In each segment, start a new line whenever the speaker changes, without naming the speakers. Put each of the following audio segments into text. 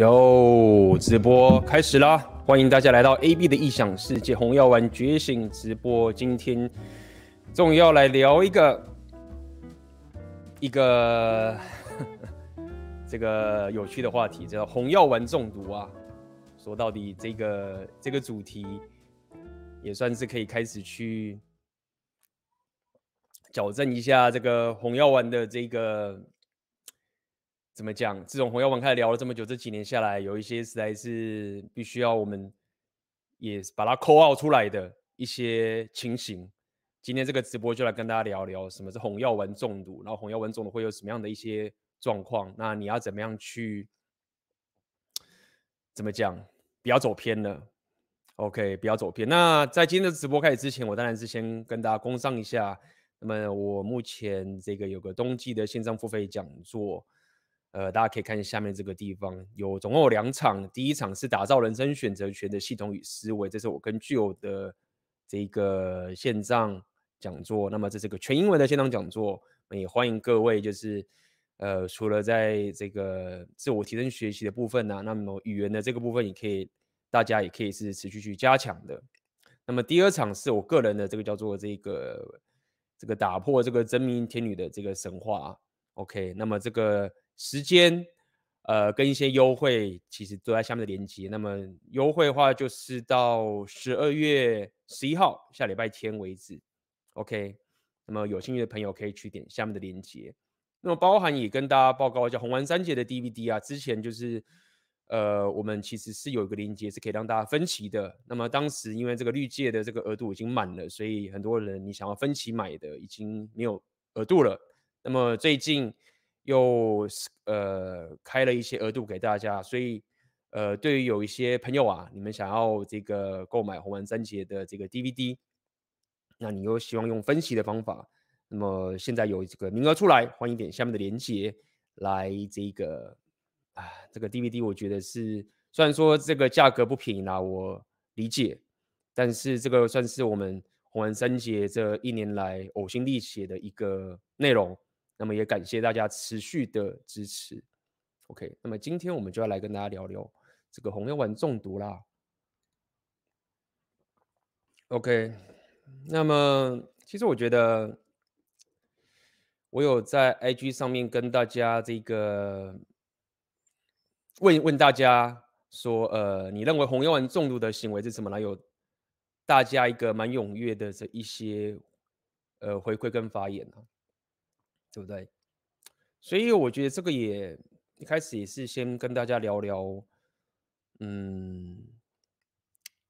哟，直播开始啦！欢迎大家来到 AB 的异想世界，红药丸觉醒直播。今天终于要来聊一个一个 这个有趣的话题，叫红药丸中毒啊。说到底，这个这个主题也算是可以开始去矫正一下这个红药丸的这个。怎么讲？自从红药丸开始聊了这么久，这几年下来，有一些实在是必须要我们也把它 call out 出来的一些情形。今天这个直播就来跟大家聊聊什么是红药丸中毒，然后红药丸中毒会有什么样的一些状况？那你要怎么样去怎么讲？不要走偏了。OK，不要走偏。那在今天的直播开始之前，我当然是先跟大家工商一下。那么我目前这个有个冬季的线上付费讲座。呃，大家可以看下面这个地方，有总共有两场。第一场是打造人生选择权的系统与思维，这是我跟具有的这个线上讲座。那么这是个全英文的线上讲座，也欢迎各位就是呃，除了在这个自我提升学习的部分呢、那么语言的这个部分也可以，大家也可以是持续去加强的。那么第二场是我个人的这个叫做这个这个打破这个真命天女的这个神话。OK，那么这个。时间，呃，跟一些优惠其实都在下面的连接。那么优惠的话，就是到十二月十一号下礼拜天为止。OK，那么有兴趣的朋友可以去点下面的连接。那么包含也跟大家报告一下红丸三结的 DVD 啊，之前就是呃，我们其实是有一个连接是可以让大家分期的。那么当时因为这个绿界的这个额度已经满了，所以很多人你想要分期买的已经没有额度了。那么最近。又呃开了一些额度给大家，所以呃对于有一些朋友啊，你们想要这个购买红丸三杰的这个 DVD，那你又希望用分析的方法，那么现在有这个名额出来，欢迎点下面的链接来这个啊这个 DVD，我觉得是虽然说这个价格不便宜啦，我理解，但是这个算是我们红丸三杰这一年来呕心沥血的一个内容。那么也感谢大家持续的支持。OK，那么今天我们就要来跟大家聊聊这个红药丸中毒啦。OK，那么其实我觉得我有在 IG 上面跟大家这个问问大家说，呃，你认为红药丸中毒的行为是什么呢？有大家一个蛮踊跃的这一些呃回馈跟发言啊。对不对？所以我觉得这个也一开始也是先跟大家聊聊，嗯，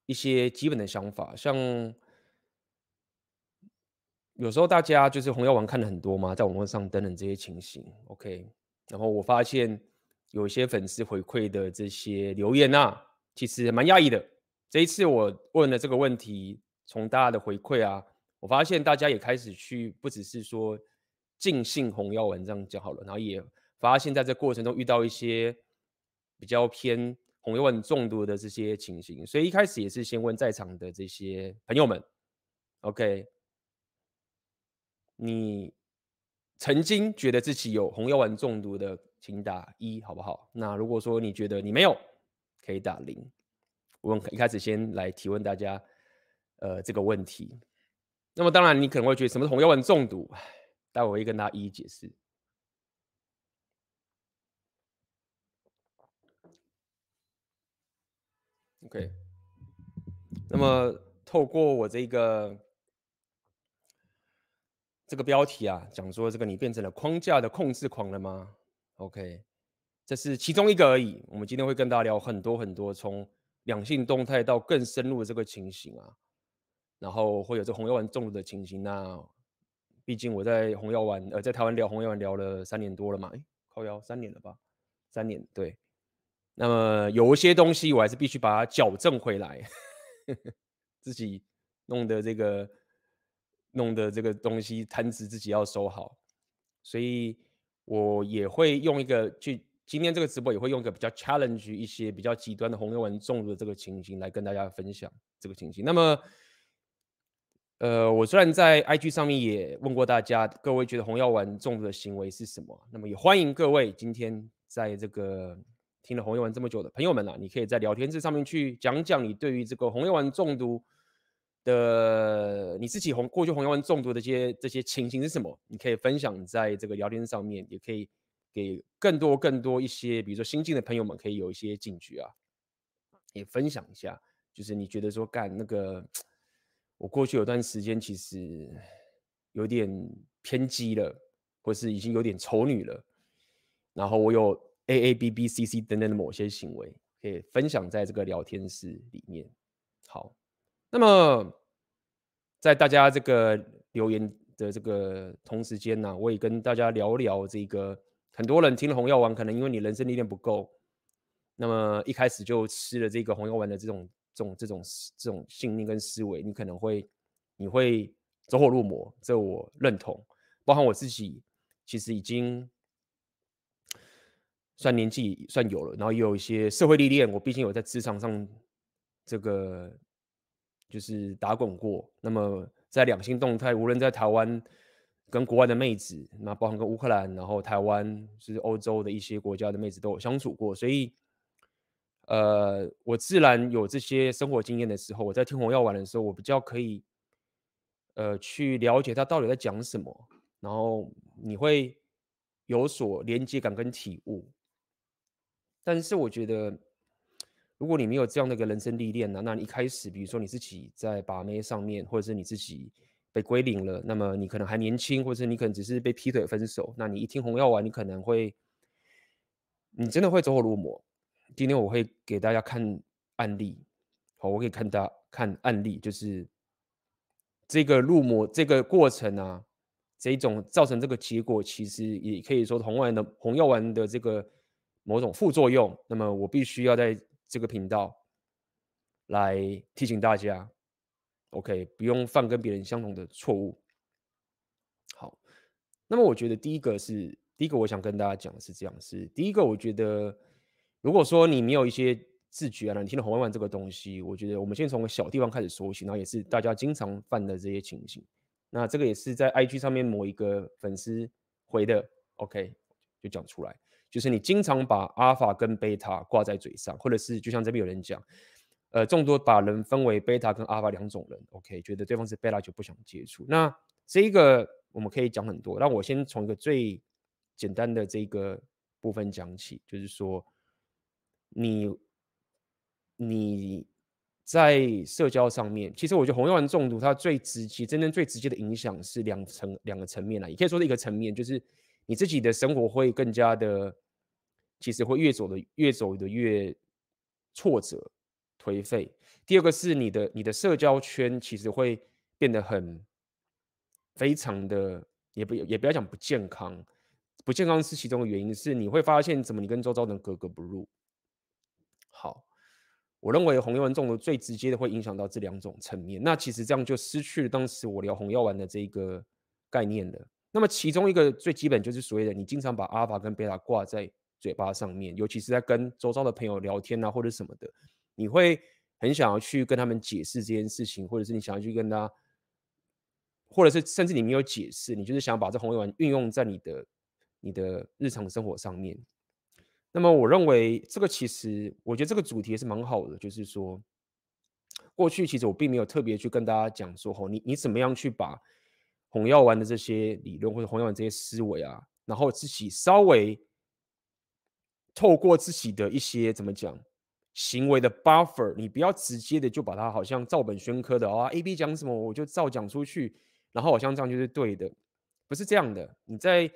一些基本的想法。像有时候大家就是红药丸看的很多嘛，在网络上等等这些情形，OK。然后我发现有一些粉丝回馈的这些留言啊，其实蛮讶异的。这一次我问了这个问题，从大家的回馈啊，我发现大家也开始去，不只是说。尽信红药丸这样讲好了，然后也发现在这过程中遇到一些比较偏红药丸中毒的这些情形，所以一开始也是先问在场的这些朋友们，OK，你曾经觉得自己有红药丸中毒的，请打一，好不好？那如果说你觉得你没有，可以打零。我们一开始先来提问大家，呃，这个问题。那么当然，你可能会觉得什么是红药丸中毒？待会我会跟大家一一解释。OK，那么透过我这个这个标题啊，讲说这个你变成了框架的控制狂了吗？OK，这是其中一个而已。我们今天会跟大家聊很多很多，从两性动态到更深入的这个情形啊，然后会有这红药丸中毒的情形那。毕竟我在红药丸，呃，在台湾聊红药丸聊了三年多了嘛，哎，靠腰三年了吧？三年，对。那么有一些东西我还是必须把它矫正回来，自己弄的这个弄的这个东西摊子自己要收好，所以我也会用一个去今天这个直播也会用一个比较 challenge 一些比较极端的红药丸中毒的这个情形来跟大家分享这个情形。那么。呃，我虽然在 IG 上面也问过大家，各位觉得红药丸中毒的行为是什么？那么也欢迎各位今天在这个听了红药丸这么久的朋友们啊，你可以在聊天室上面去讲讲你对于这个红药丸中毒的你自己红过去红药丸中毒的这些这些情形是什么？你可以分享在这个聊天上面，也可以给更多更多一些，比如说新进的朋友们可以有一些警觉啊，也分享一下，就是你觉得说干那个，我过去有段时间其实有点偏激了，或是已经有点丑女了，然后我有 A A B B C C 等等的某些行为，可以分享在这个聊天室里面。好。那么，在大家这个留言的这个同时间呢、我也跟大家聊聊这个。很多人听了红药丸，可能因为你人生历练不够，那么一开始就吃了这个红药丸的这种、这种、这种、这种信念跟思维，你可能会你会走火入魔，这我认同。包含我自己，其实已经算年纪算有了，然后也有一些社会历练。我毕竟有在职场上这个。就是打滚过，那么在两性动态，无论在台湾跟国外的妹子，那包含跟乌克兰，然后台湾是欧洲的一些国家的妹子都有相处过，所以，呃，我自然有这些生活经验的时候，我在听红药丸的时候，我比较可以，呃，去了解他到底在讲什么，然后你会有所连接感跟体悟，但是我觉得。如果你没有这样的一个人生历练呢，那你一开始，比如说你自己在把妹上面，或者是你自己被归零了，那么你可能还年轻，或者是你可能只是被劈腿分手，那你一听红药丸，你可能会，你真的会走火入魔。今天我会给大家看案例，好，我可以看大看案例，就是这个入魔这个过程啊，这种造成这个结果，其实也可以说红丸的红药丸的这个某种副作用。那么我必须要在这个频道来提醒大家，OK，不用犯跟别人相同的错误。好，那么我觉得第一个是第一个，我想跟大家讲的是这样：是第一个，我觉得如果说你没有一些自觉啊，你听了红药丸这个东西，我觉得我们先从小地方开始说起，然后也是大家经常犯的这些情形。那这个也是在 IG 上面某一个粉丝回的，OK，就讲出来。就是你经常把阿尔法跟贝塔挂在嘴上，或者是就像这边有人讲，呃，众多把人分为贝塔跟阿尔法两种人，OK，觉得对方是贝塔就不想接触。那这一个我们可以讲很多，那我先从一个最简单的这个部分讲起，就是说你你在社交上面，其实我觉得红药丸中毒它最直接、真正最直接的影响是两层两个层面啦，也可以说是一个层面，就是。你自己的生活会更加的，其实会越走的越走的越挫折、颓废。第二个是你的你的社交圈其实会变得很非常的，也不也不要讲不健康，不健康是其中的原因，是你会发现怎么你跟周遭人格格不入。我认为红药丸中毒最直接的会影响到这两种层面，那其实这样就失去了当时我聊红药丸的这个概念了。那么其中一个最基本就是所谓的你经常把阿尔法跟贝塔挂在嘴巴上面，尤其是在跟周遭的朋友聊天啊或者什么的，你会很想要去跟他们解释这件事情，或者是你想要去跟他，或者是甚至你没有解释，你就是想把这红药丸运用在你的你的日常生活上面。那么我认为这个其实我觉得这个主题也是蛮好的，就是说过去其实我并没有特别去跟大家讲说，吼，你你怎么样去把。红药丸的这些理论或者红药丸这些思维啊，然后自己稍微透过自己的一些怎么讲行为的 buffer，你不要直接的就把它好像照本宣科的啊，A B 讲什么我就照讲出去，然后好像这样就是对的，不是这样的。你在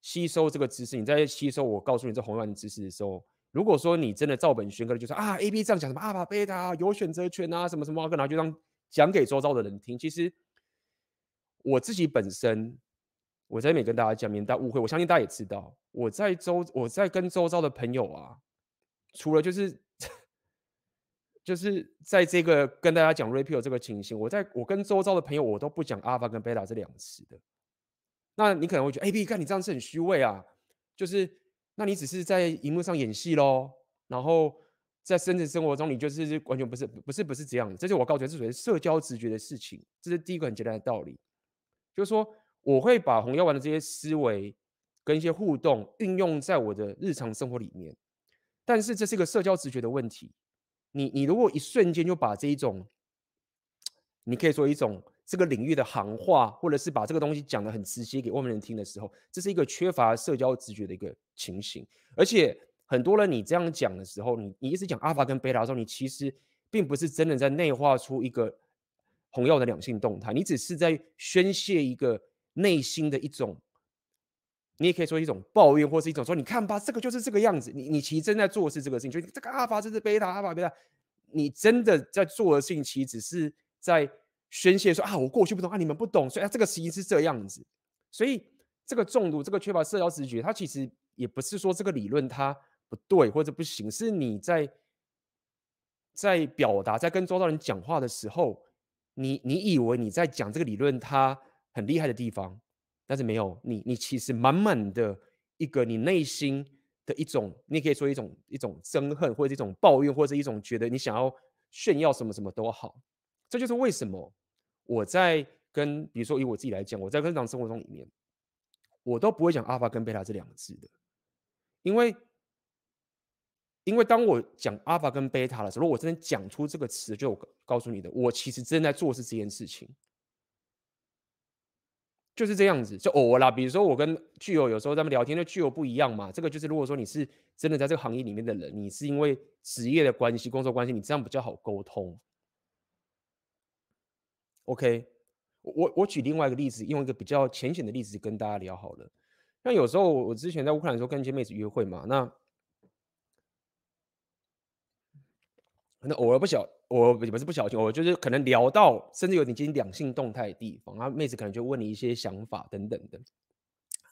吸收这个知识，你在吸收我告诉你这红药丸知识的时候，如果说你真的照本宣科，就是啊 A B 这样讲什么阿尔法贝塔有选择权啊，什么什么，然后就让讲给周遭的人听，其实。我自己本身，我在这边跟大家讲，免大误会。我相信大家也知道，我在周我在跟周遭的朋友啊，除了就是就是在这个跟大家讲 repeal 这个情形，我在我跟周遭的朋友，我都不讲 alpha 跟 beta 这两个词的。那你可能会觉得，哎，B 干你这样是很虚伪啊，就是那你只是在荧幕上演戏喽，然后在真实生活中你就是完全不是不是不是这样的。这是我告诉你，这是属于社交直觉的事情，这是第一个很简单的道理。就是说，我会把红药丸的这些思维跟一些互动运用在我的日常生活里面，但是这是一个社交直觉的问题。你你如果一瞬间就把这一种，你可以说一种这个领域的行话，或者是把这个东西讲得很直接给外面人听的时候，这是一个缺乏社交直觉的一个情形。而且很多人你这样讲的时候，你你一直讲阿法跟贝塔的时候，你其实并不是真的在内化出一个红药的两性动态，你只是在宣泄一个内心的一种。你也可以说一种抱怨，或是一种说，你看吧，这个就是这个样子。你你其实正在做的是这个事情，就这个阿法这是贝塔，阿法贝塔，你真的在做的事情，其实只是在宣泄说啊，我过去不懂啊，你们不懂，所以啊，这个其实是这样子。所以这个中毒，这个缺乏社交直觉，它其实也不是说这个理论它不对或者不行，是你在在表达，在跟周遭人讲话的时候，你你以为你在讲这个理论它很厉害的地方。但是没有你，你其实满满的一个你内心的一种，你可以说一种一种憎恨，或者一种抱怨，或者一种觉得你想要炫耀什么什么都好。这就是为什么我在跟，比如说以我自己来讲，我在日常生活中里面，我都不会讲阿尔法跟贝塔这两个字的，因为因为当我讲阿尔法跟贝塔的时候，我真的讲出这个词，就我告诉你的，我其实正在做是这件事情。就是这样子，就偶尔啦。比如说，我跟巨友有时候在那聊天，就巨友不一样嘛。这个就是，如果说你是真的在这个行业里面的人，你是因为职业的关系、工作关系，你这样比较好沟通。OK，我我举另外一个例子，用一个比较浅显的例子跟大家聊好了。像有时候我之前在乌克兰的时候跟一些妹子约会嘛，那。可能偶尔不小，我不是不小心，我就是可能聊到甚至有点接近两性动态的地方，然后妹子可能就问你一些想法等等的。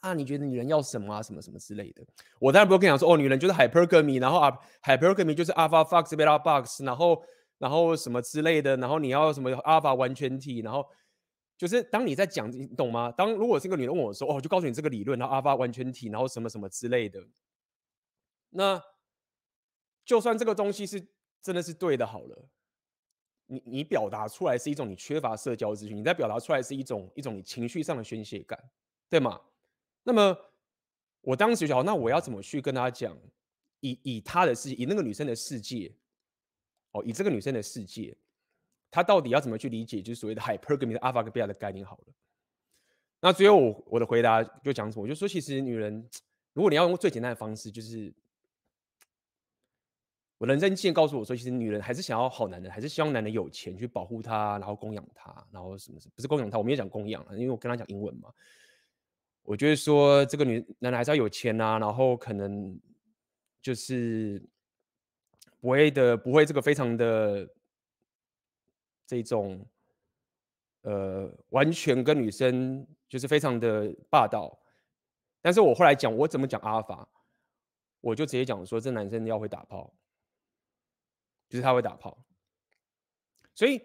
啊，你觉得女人要什么啊，什么什么之类的。我当然不会跟你讲说，哦，女人就是 hypergamy，然后啊，hypergamy 就是 alpha fox beta box，然后然后什么之类的，然后你要什么阿尔法完全体，然后就是当你在讲，你懂吗？当如果是一个女人问我说，哦，就告诉你这个理论，然后阿尔法完全体，然后什么什么之类的，那就算这个东西是。真的是对的，好了，你你表达出来是一种你缺乏社交资讯，你在表达出来是一种一种你情绪上的宣泄感，对吗？那么我当时就想，那我要怎么去跟他讲？以以他的世界，以那个女生的世界，以这个女生的世界，她到底要怎么去理解，就是所谓的 hypergamy 的 alpha 跟 beta 的概念？好了，那最后我我的回答就讲什么？我就说，其实女人，如果你要用最简单的方式，就是。我人生经验告诉我说，其实女人还是想要好男人，还是希望男人有钱去保护她，然后供养她，然后什么什么，不是供养她，我没有讲供养，因为我跟她讲英文嘛。我觉得说这个女男人还是要有钱啊，然后可能就是不会的，不会这个非常的这种呃，完全跟女生就是非常的霸道。但是我后来讲我怎么讲阿尔法，我就直接讲说这男生要会打炮。就是他会打炮，所以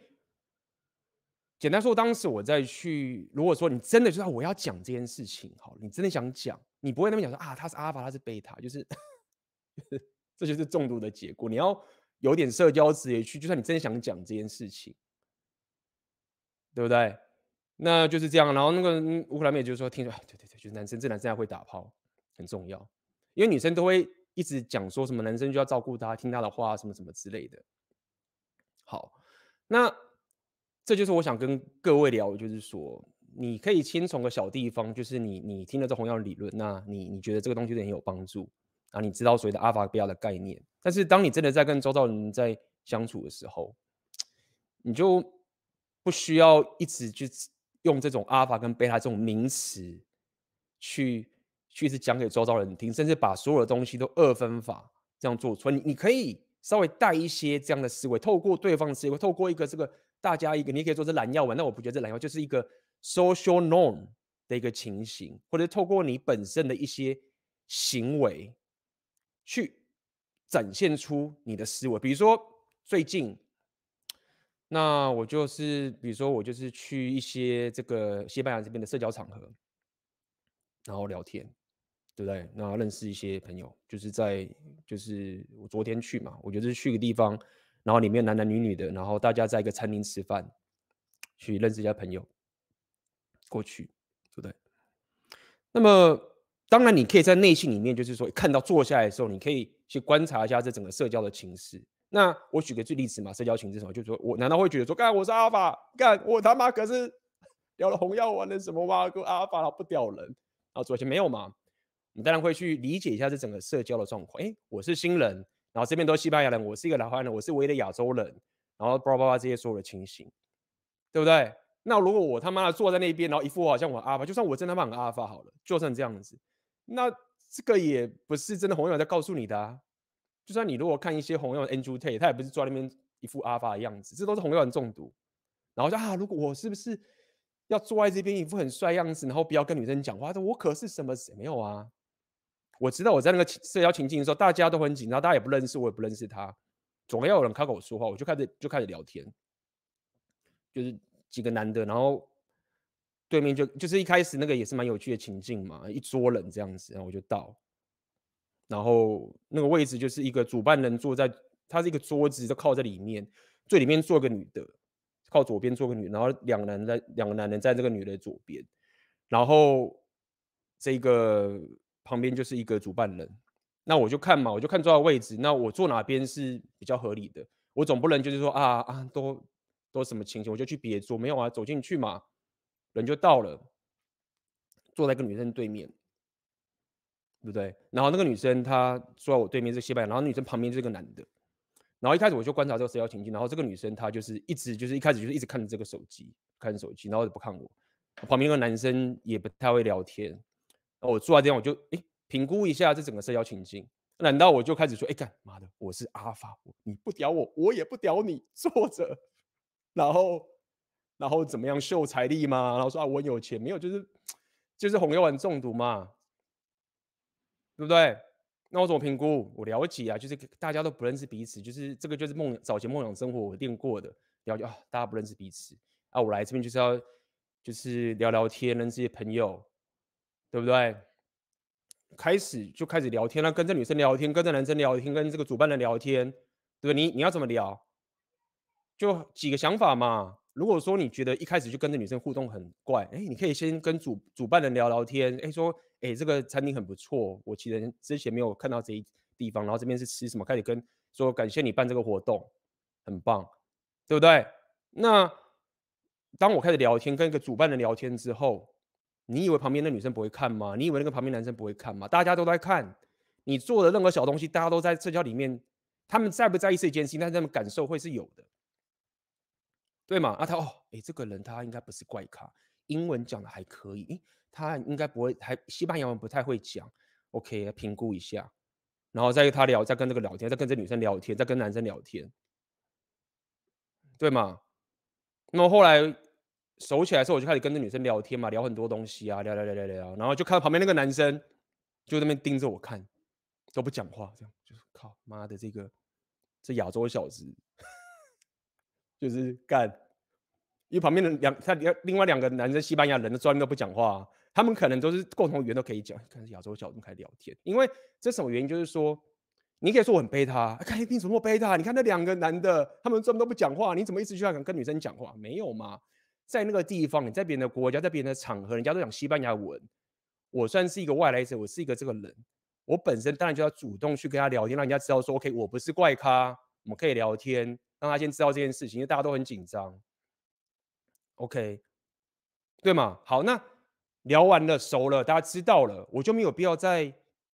简单说，当时我在去，如果说你真的知道我要讲这件事情，好，你真的想讲，你不会那么讲说啊，他是阿尔法，他是贝塔，就是 这就是中毒的结果。你要有点社交职业去，就算你真想讲这件事情，对不对？那就是这样。然后那个乌克兰妹就说，听说，对对对，就是男生，这男生还会打炮，很重要，因为女生都会。一直讲说什么男生就要照顾她，听她的话，什么什么之类的。好，那这就是我想跟各位聊，就是说，你可以先从个小地方，就是你你听了这红药理论，那你你觉得这个东西对你有帮助，啊，你知道所谓的阿法贝塔的概念。但是当你真的在跟周遭人在相处的时候，你就不需要一直去用这种阿法跟贝塔这种名词去。去是讲给周遭人听，甚至把所有的东西都二分法这样做出来。你你可以稍微带一些这样的思维，透过对方的思维，透过一个这个大家一个，你也可以说是蓝药丸，但我不觉得这蓝药就是一个 social norm 的一个情形，或者透过你本身的一些行为去展现出你的思维。比如说最近，那我就是比如说我就是去一些这个西班牙这边的社交场合，然后聊天。对不对？然后认识一些朋友，就是在就是我昨天去嘛，我就是去个地方，然后里面男男女女的，然后大家在一个餐厅吃饭，去认识一下朋友，过去，对不对？那么当然，你可以在内心里面，就是说看到坐下来的时候，你可以去观察一下这整个社交的情势。那我举个最例子嘛，社交情势什么，就是说我难道会觉得说，干我是阿法，干我他妈可是聊了红药丸的什么哇，个阿法不屌人，然后坐下没有嘛？你当然会去理解一下这整个社交的状况。哎，我是新人，然后这边都是西班牙人，我是一个老汉人，我是唯一的亚洲人，然后叭叭叭这些所有的情形，对不对？那如果我他妈的坐在那边，然后一副好像我阿法，就算我真他妈很阿法好了，就算这样子。那这个也不是真的红友在告诉你的啊，就算你如果看一些红药丸 Andrew Tate，他也不是坐在那边一副阿发的样子，这都是红友很中毒。然后说啊，如果我是不是要坐在这边一副很帅样子，然后不要跟女生讲话？我可是什么谁没有啊？我知道我在那个社交情境的时候，大家都很紧张，大家也不认识我，也不认识他，总要有人开口说话，我就开始就开始聊天，就是几个男的，然后。对面就就是一开始那个也是蛮有趣的情境嘛，一桌人这样子，然后我就到，然后那个位置就是一个主办人坐在，他是一个桌子就靠在里面，最里面坐个女的，靠左边坐个女，然后两男在两个男人在这个女的左边，然后这个旁边就是一个主办人，那我就看嘛，我就看坐的位置，那我坐哪边是比较合理的，我总不能就是说啊啊都都什么情形，我就去别桌，没有啊，走进去嘛。人就到了，坐在一个女生对面，对不对？然后那个女生她坐在我对面是西班牙，然后女生旁边就是个男的。然后一开始我就观察这个社交情境，然后这个女生她就是一直就是一开始就是一直看着这个手机，看手机，然后不看我。旁边那个男生也不太会聊天。然后我坐在这边，我就哎评估一下这整个社交情境。难道我就开始说，哎干妈的，我是阿法，你不屌我，我也不屌你，坐着，然后。然后怎么样秀财力嘛？然后说啊，我有钱没有？就是就是红药丸中毒嘛，对不对？那我怎么评估？我了解啊，就是大家都不认识彼此，就是这个就是梦早前梦想生活我练过的了解啊，大家不认识彼此啊，我来这边就是要就是聊聊天，认识些朋友，对不对？开始就开始聊天了，跟这女生聊天，跟这男生聊天，跟这个主办人聊天，对不对？你你要怎么聊？就几个想法嘛。如果说你觉得一开始就跟着女生互动很怪，哎，你可以先跟主主办人聊聊天，哎，说，哎，这个餐厅很不错，我其实之前没有看到这一地方，然后这边是吃什么，开始跟说感谢你办这个活动，很棒，对不对？那当我开始聊天，跟一个主办人聊天之后，你以为旁边的女生不会看吗？你以为那个旁边男生不会看吗？大家都在看，你做的任何小东西，大家都在社交里面，他们在不在意这件事情，但是他们感受会是有的。对嘛？啊，他哦，哎，这个人他应该不是怪咖，英文讲的还可以，诶，他应该不会，还西班牙文不太会讲。OK，评估一下，然后再跟他聊，再跟这个聊天，再跟这女生聊天，再跟男生聊天，对嘛？那么后来熟起来的时候，我就开始跟这女生聊天嘛，聊很多东西啊，聊聊聊聊聊，然后就看到旁边那个男生就在那边盯着我看，都不讲话，这样就是靠妈的这个这亚洲小子。就是干，因为旁边的两他另外两个男生西班牙人的专门都不讲话，他们可能都是共同语言都可以讲。看亚洲小众开始聊天，因为这什么原因？就是说，你可以说我很背他，看你怎么背他？你看那两个男的，他们专门都不讲话，你怎么一直去想跟女生讲话？没有吗？在那个地方，你在别人的国家，在别人的场合，人家都讲西班牙文，我算是一个外来者，我是一个这个人，我本身当然就要主动去跟他聊天，让人家知道说，OK，我不是怪咖，我们可以聊天。让他先知道这件事情，因为大家都很紧张。OK，对吗？好，那聊完了，熟了，大家知道了，我就没有必要再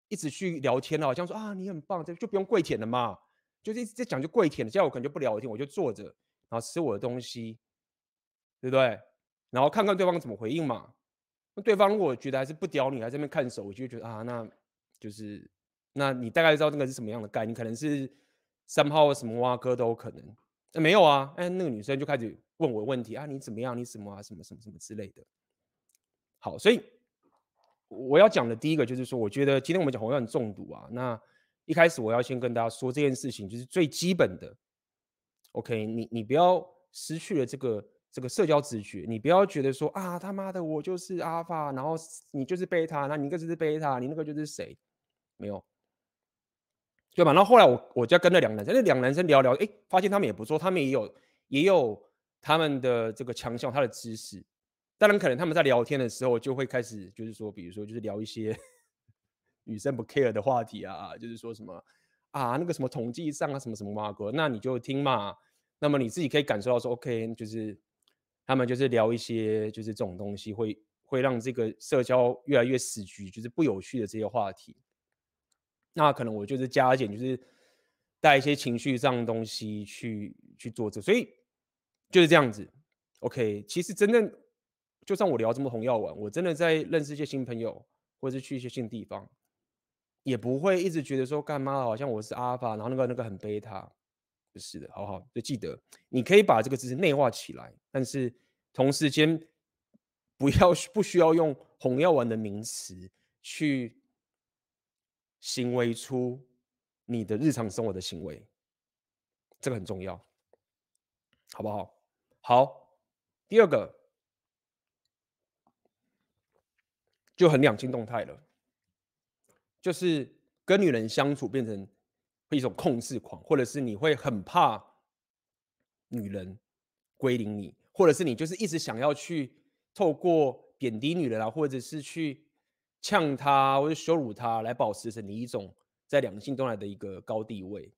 一直去聊天了。好像说啊，你很棒，这就不用跪舔了嘛，就是一直在讲就跪舔了。这样我可能就不聊天，我就坐着，然后吃我的东西，对不对？然后看看对方怎么回应嘛。那对方如果觉得还是不屌你，还在那边看手，我就觉得啊，那就是，那你大概知道那个是什么样的概念，可能是。三号什么蛙哥都有可能，欸、没有啊？哎，那个女生就开始问我问题啊，你怎么样？你什么啊？什么什么什么之类的。好，所以我要讲的第一个就是说，我觉得今天我们讲红药丸中毒啊，那一开始我要先跟大家说这件事情，就是最基本的。OK，你你不要失去了这个这个社交直觉，你不要觉得说啊他妈的我就是阿尔法，然后你就是贝塔，那你那个就是贝塔，你那个就是谁？没有。对吧？然后后来我我就跟那两个男生，那两个男生聊聊，哎，发现他们也不错，他们也有也有他们的这个强项，他的知识。当然，可能他们在聊天的时候就会开始，就是说，比如说，就是聊一些 女生不 care 的话题啊，就是说什么啊那个什么统计上啊什么什么嘛哥，那你就听嘛。那么你自己可以感受到说，OK，就是他们就是聊一些就是这种东西会，会会让这个社交越来越死局，就是不有趣的这些话题。那可能我就是加减，就是带一些情绪上的东西去去做这，所以就是这样子。OK，其实真正就算我聊这么红药丸，我真的在认识一些新朋友，或者是去一些新地方，也不会一直觉得说干嘛好像我是阿尔法，然后那个那个很贝塔。不是的，好好就记得，你可以把这个知识内化起来，但是同时间不要不需要用红药丸的名词去行为出你的日常生活的行为，这个很重要，好不好？好，第二个就很两性动态了，就是跟女人相处变成。一种控制狂，或者是你会很怕女人归零你，或者是你就是一直想要去透过贬低女人啊，或者是去呛他或者羞辱他来保持着你一种在两性中来的一个高地位。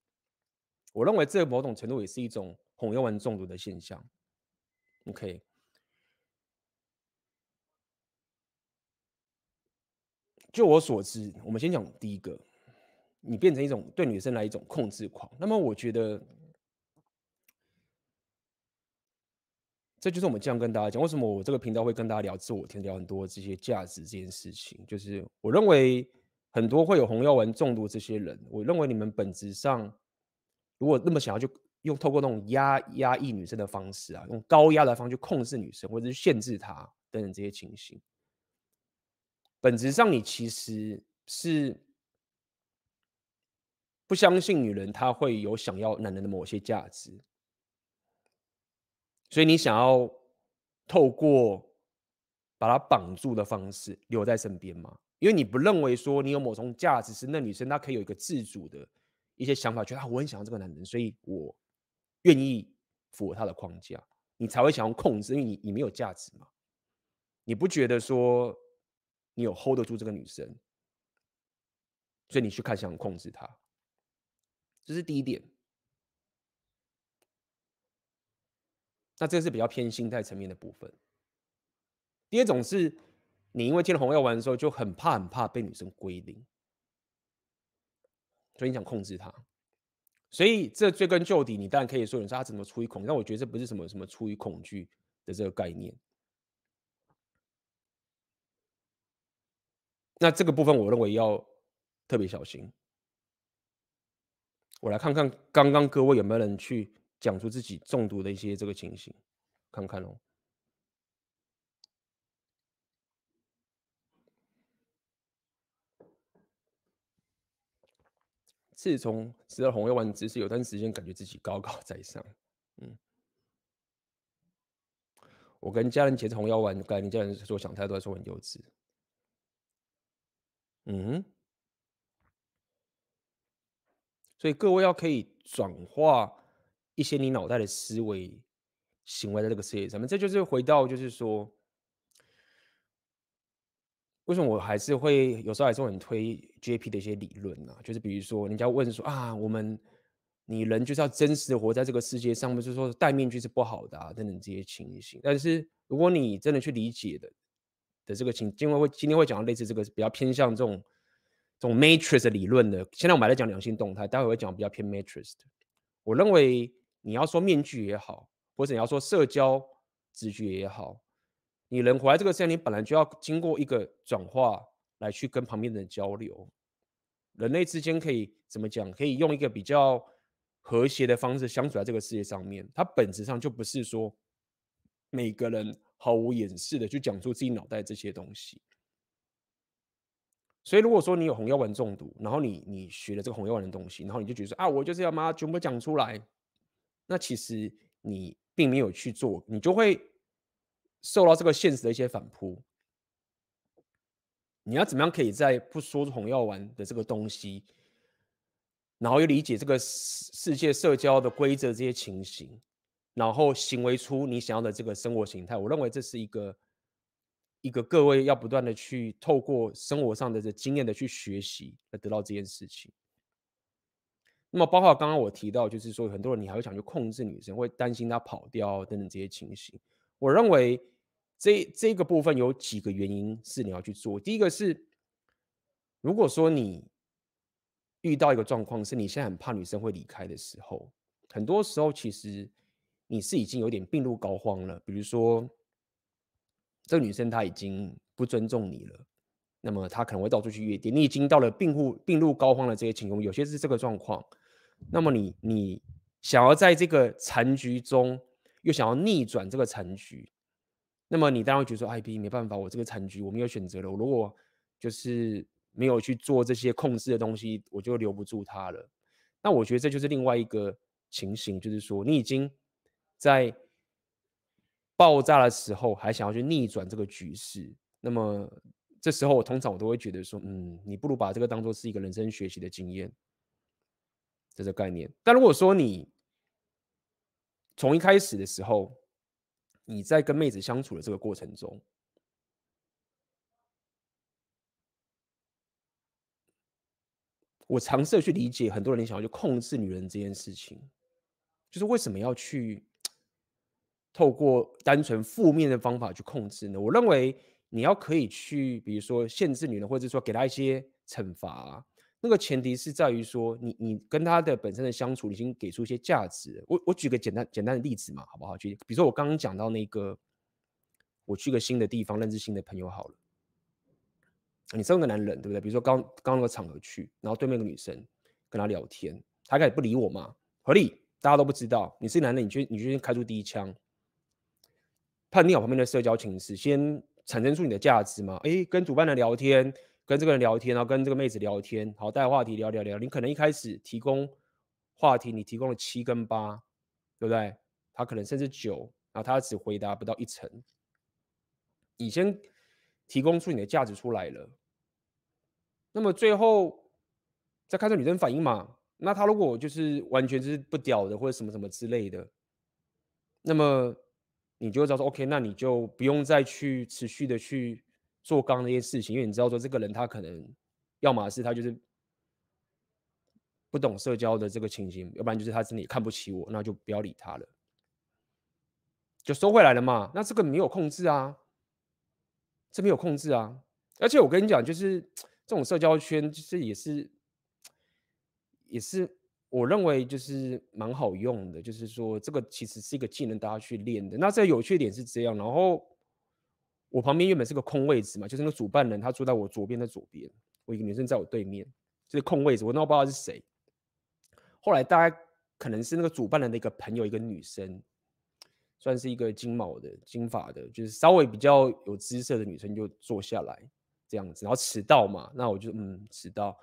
我认为这某种程度也是一种红药丸中毒的现象。OK，就我所知，我们先讲第一个。你变成一种对女生来一种控制狂，那么我觉得，这就是我们这样跟大家讲，为什么我这个频道会跟大家聊自我，天聊很多这些价值这件事情，就是我认为很多会有红药丸中毒这些人，我认为你们本质上，如果那么想要就用透过那种压压抑女生的方式啊，用高压的方式去控制女生，或者是限制她等等这些情形，本质上你其实是。不相信女人她会有想要男人的某些价值，所以你想要透过把她绑住的方式留在身边吗？因为你不认为说你有某种价值是那女生她可以有一个自主的一些想法，觉得啊我很想要这个男人，所以我愿意符合他的框架，你才会想要控制，因为你你没有价值嘛，你不觉得说你有 hold 得住这个女生，所以你去看想控制她。这是第一点，那这是比较偏心态层面的部分。第二种是，你因为听了红药丸的时候就很怕很怕被女生归零，所以你想控制她。所以这追根究底，你当然可以说你说他怎么出于恐惧，但我觉得这不是什么什么出于恐惧的这个概念。那这个部分我认为要特别小心。我来看看刚刚各位有没有人去讲出自己中毒的一些这个情形，看看哦。自从吃了红药丸，只是有段时间感觉自己高高在上。嗯，我跟家人解释红药丸，刚才你家人说想太多，说很幼稚。嗯。所以各位要可以转化一些你脑袋的思维行为在这个世界上面，这就是回到就是说，为什么我还是会有时候还是很推 JP 的一些理论呢？就是比如说，人家问说啊，我们你人就是要真实的活在这个世界上，不是说戴面具是不好的啊等等这些情形。但是如果你真的去理解的的这个情，因为会今天会讲到类似这个比较偏向这种。这种 matrix 理论的，现在我们还在讲良性动态，待会会讲比较偏 matrix 的。我认为你要说面具也好，或者你要说社交直觉也好，你人活在这个世界，你本来就要经过一个转化来去跟旁边的人交流。人类之间可以怎么讲？可以用一个比较和谐的方式相处在这个世界上面。它本质上就不是说每个人毫无掩饰的去讲出自己脑袋这些东西。所以，如果说你有红药丸中毒，然后你你学了这个红药丸的东西，然后你就觉得说啊，我就是要把它全部讲出来，那其实你并没有去做，你就会受到这个现实的一些反扑。你要怎么样可以在不说出红药丸的这个东西，然后又理解这个世世界社交的规则这些情形，然后行为出你想要的这个生活形态？我认为这是一个一个各位要不断的去透过生活上的这经验的去学习，来得到这件事情。那么，包括刚刚我提到，就是说很多人你还会想去控制女生，会担心她跑掉等等这些情形。我认为这这个部分有几个原因是你要去做。第一个是，如果说你遇到一个状况是你现在很怕女生会离开的时候，很多时候其实你是已经有点病入膏肓了，比如说。这个女生她已经不尊重你了，那么她可能会到处去夜店。你已经到了病入病入膏肓的这些情况，有些是这个状况。那么你你想要在这个残局中又想要逆转这个残局，那么你当然会觉得说：“哎，没办法，我这个残局我没有选择了。我如果就是没有去做这些控制的东西，我就留不住他了。”那我觉得这就是另外一个情形，就是说你已经在。爆炸的时候还想要去逆转这个局势，那么这时候我通常我都会觉得说，嗯，你不如把这个当做是一个人生学习的经验，这个概念。但如果说你从一开始的时候，你在跟妹子相处的这个过程中，我尝试去理解很多人想要去控制女人这件事情，就是为什么要去。透过单纯负面的方法去控制呢？我认为你要可以去，比如说限制女人，或者说给她一些惩罚。那个前提是在于说，你你跟他的本身的相处已经给出一些价值。我我举个简单简单的例子嘛，好不好？就比如说我刚刚讲到那个，我去个新的地方认识新的朋友好了。你身为个男人，对不对？比如说刚刚那个场合去，然后对面个女生跟她聊天，她开始不理我嘛，合理？大家都不知道，你是男人，你去你去先开出第一枪。判定好旁边的社交情势，先产生出你的价值嘛？诶，跟主办人聊天，跟这个人聊天，然后跟这个妹子聊天，好带话题聊聊聊。你可能一开始提供话题，你提供了七跟八，对不对？他可能甚至九，然后他只回答不到一成。你先提供出你的价值出来了，那么最后再看这女生反应嘛？那他如果就是完全是不屌的，或者什么什么之类的，那么。你就会知道说，OK，那你就不用再去持续的去做刚那些事情，因为你知道说这个人他可能，要么是他就是不懂社交的这个情形，要不然就是他真的也看不起我，那就不要理他了，就收回来了嘛。那这个没有控制啊，这没有控制啊。而且我跟你讲，就是这种社交圈，其实也是也是。我认为就是蛮好用的，就是说这个其实是一个技能，大家去练的。那这有趣点是这样，然后我旁边原本是个空位置嘛，就是那个主办人他坐在我左边的左边，我一个女生在我对面，就是空位置，我那不知道是谁。后来大概可能是那个主办人的一个朋友，一个女生，算是一个金毛的金发的，就是稍微比较有姿色的女生就坐下来这样子，然后迟到嘛，那我就嗯迟到。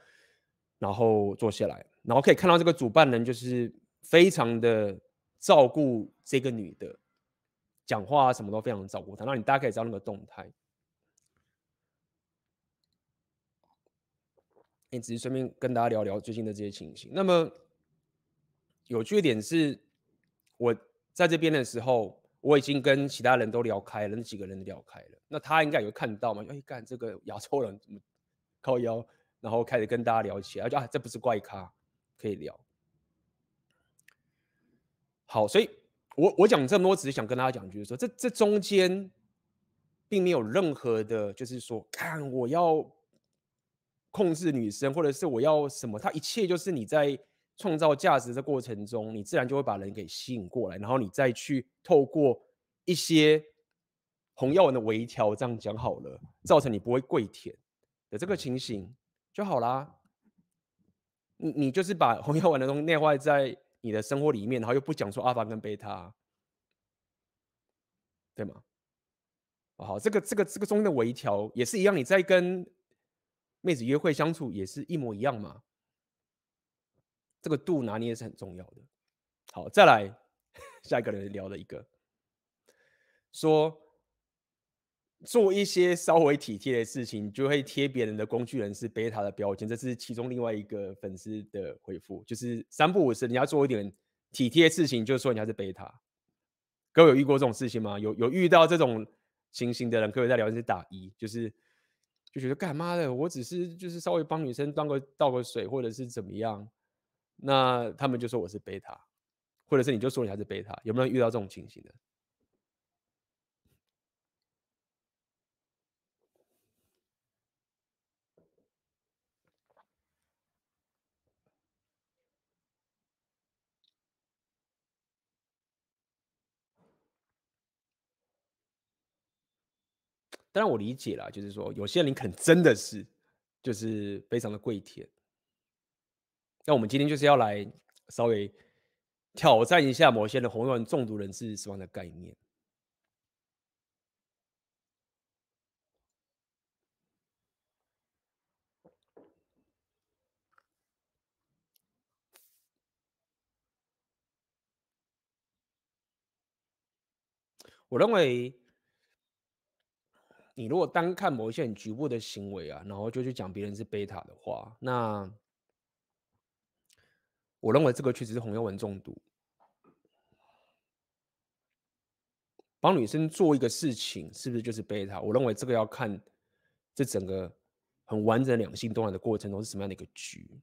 然后坐下来，然后可以看到这个主办人就是非常的照顾这个女的，讲话啊什么都非常照顾他。那你大家可以知道那个动态。你只是顺便跟大家聊聊最近的这些情形。那么有趣的点是，我在这边的时候，我已经跟其他人都聊开了，那几个人都聊开了。那他应该有看到嘛？哎，干这个亚洲人怎么靠腰？然后开始跟大家聊起来，就啊，这不是怪咖，可以聊。好，所以我我讲这么多，只是想跟大家讲，就是说，这这中间并没有任何的，就是说，看我要控制女生，或者是我要什么，它一切就是你在创造价值的过程中，你自然就会把人给吸引过来，然后你再去透过一些红药丸的微调，这样讲好了，造成你不会跪舔的这个情形。就好啦，你你就是把红药丸的东西内化在你的生活里面，然后又不讲说阿法跟贝塔，对吗？好，这个这个这个中间的微调也是一样，你在跟妹子约会相处也是一模一样嘛。这个度拿捏是很重要的。好，再来 下一个人聊的一个说。做一些稍微体贴的事情，就会贴别人的工具人是贝塔的标签，这是其中另外一个粉丝的回复，就是三不五时你要做一点体贴的事情，就说人家是贝塔。各位有遇过这种事情吗？有有遇到这种情形的人，可以在聊天室打一，就是就觉得干嘛的，我只是就是稍微帮女生端个倒个水，或者是怎么样，那他们就说我是贝塔，或者是你就说你还是贝塔，有没有遇到这种情形的？当然我理解了，就是说有些人可能真的是就是非常的跪舔。那我们今天就是要来稍微挑战一下某些人红人中毒人士什么的概念。我认为。你如果单看某一些很局部的行为啊，然后就去讲别人是贝塔的话，那我认为这个确实是红药丸中毒。帮女生做一个事情，是不是就是贝塔？我认为这个要看这整个很完整的两性动态的过程中是什么样的一个局。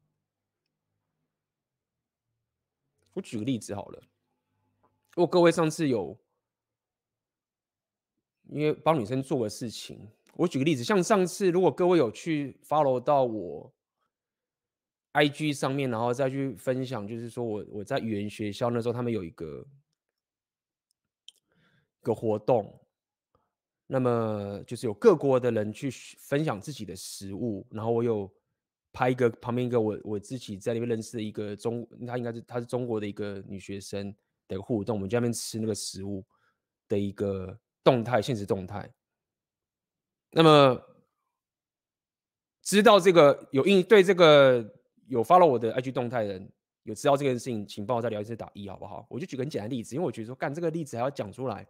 我举个例子好了，如果各位上次有。因为帮女生做的事情，我举个例子，像上次如果各位有去 follow 到我 IG 上面，然后再去分享，就是说我我在语言学校那时候，他们有一个个活动，那么就是有各国的人去分享自己的食物，然后我有拍一个旁边一个我我自己在那边认识的一个中，他应该是他是中国的一个女学生的互动，我们在那边吃那个食物的一个。动态，现实动态。那么知道这个有印对这个有 follow 我的 IG 动态的人，有知道这件事情，请帮我在聊天室打一好不好？我就举个很简单的例子，因为我觉得说干这个例子还要讲出来，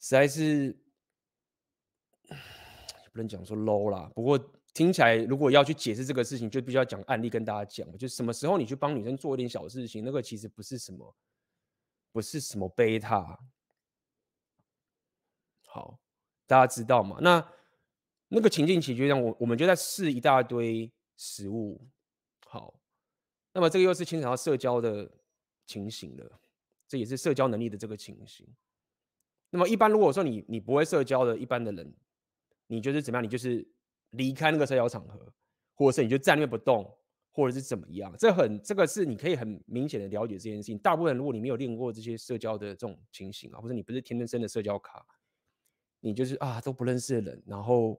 实在是不能讲说 low 啦。不过听起来，如果要去解释这个事情，就必须要讲案例跟大家讲。就什么时候你去帮女生做一点小事情，那个其实不是什么，不是什么贝塔。好，大家知道吗？那那个情境其实就像我，我们就在试一大堆食物。好，那么这个又是牵扯到社交的情形了，这也是社交能力的这个情形。那么一般如果说你你不会社交的一般的人，你就是怎么样？你就是离开那个社交场合，或者是你就站那边不动，或者是怎么样？这很这个是你可以很明显的了解这件事情。大部分如果你没有练过这些社交的这种情形啊，或者你不是天生的社交卡。你就是啊，都不认识的人，然后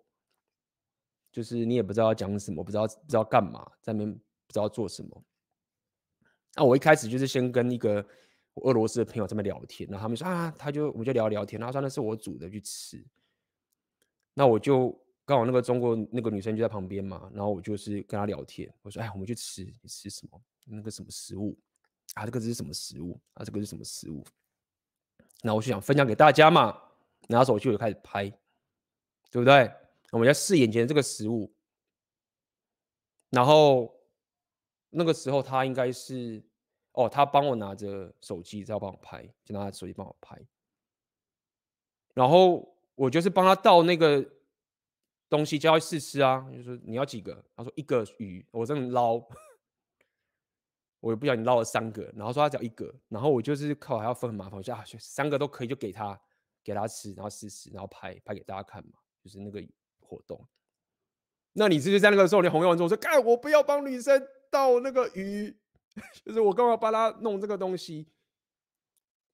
就是你也不知道要讲什么，不知道不知道干嘛，在那边不知道做什么。那我一开始就是先跟一个俄罗斯的朋友在那边聊天，然后他们说啊，他就我们就聊聊天，然后说那是我煮的，去吃。那我就刚好那个中国那个女生就在旁边嘛，然后我就是跟她聊天，我说哎，我们去吃，你吃什么？那个什么食物？啊，这个是什么食物？啊，这个是什么食物？那我就想分享给大家嘛。拿手机我就开始拍，对不对？我们在试眼前的这个食物，然后那个时候他应该是哦，他帮我拿着手机在帮我拍，就拿着手机帮我拍。然后我就是帮他倒那个东西，叫他试吃啊，就说你要几个？他说一个鱼，我这么捞，我也不晓得你捞了三个，然后说他只要一个，然后我就是靠还要分很麻烦，我说啊，三个都可以就给他。给他吃，然后试试，然后拍拍给大家看嘛，就是那个活动。那你是不是在那个时候，你红药丸中说：“干，我不要帮女生倒那个鱼，就是我刚刚帮她弄这个东西，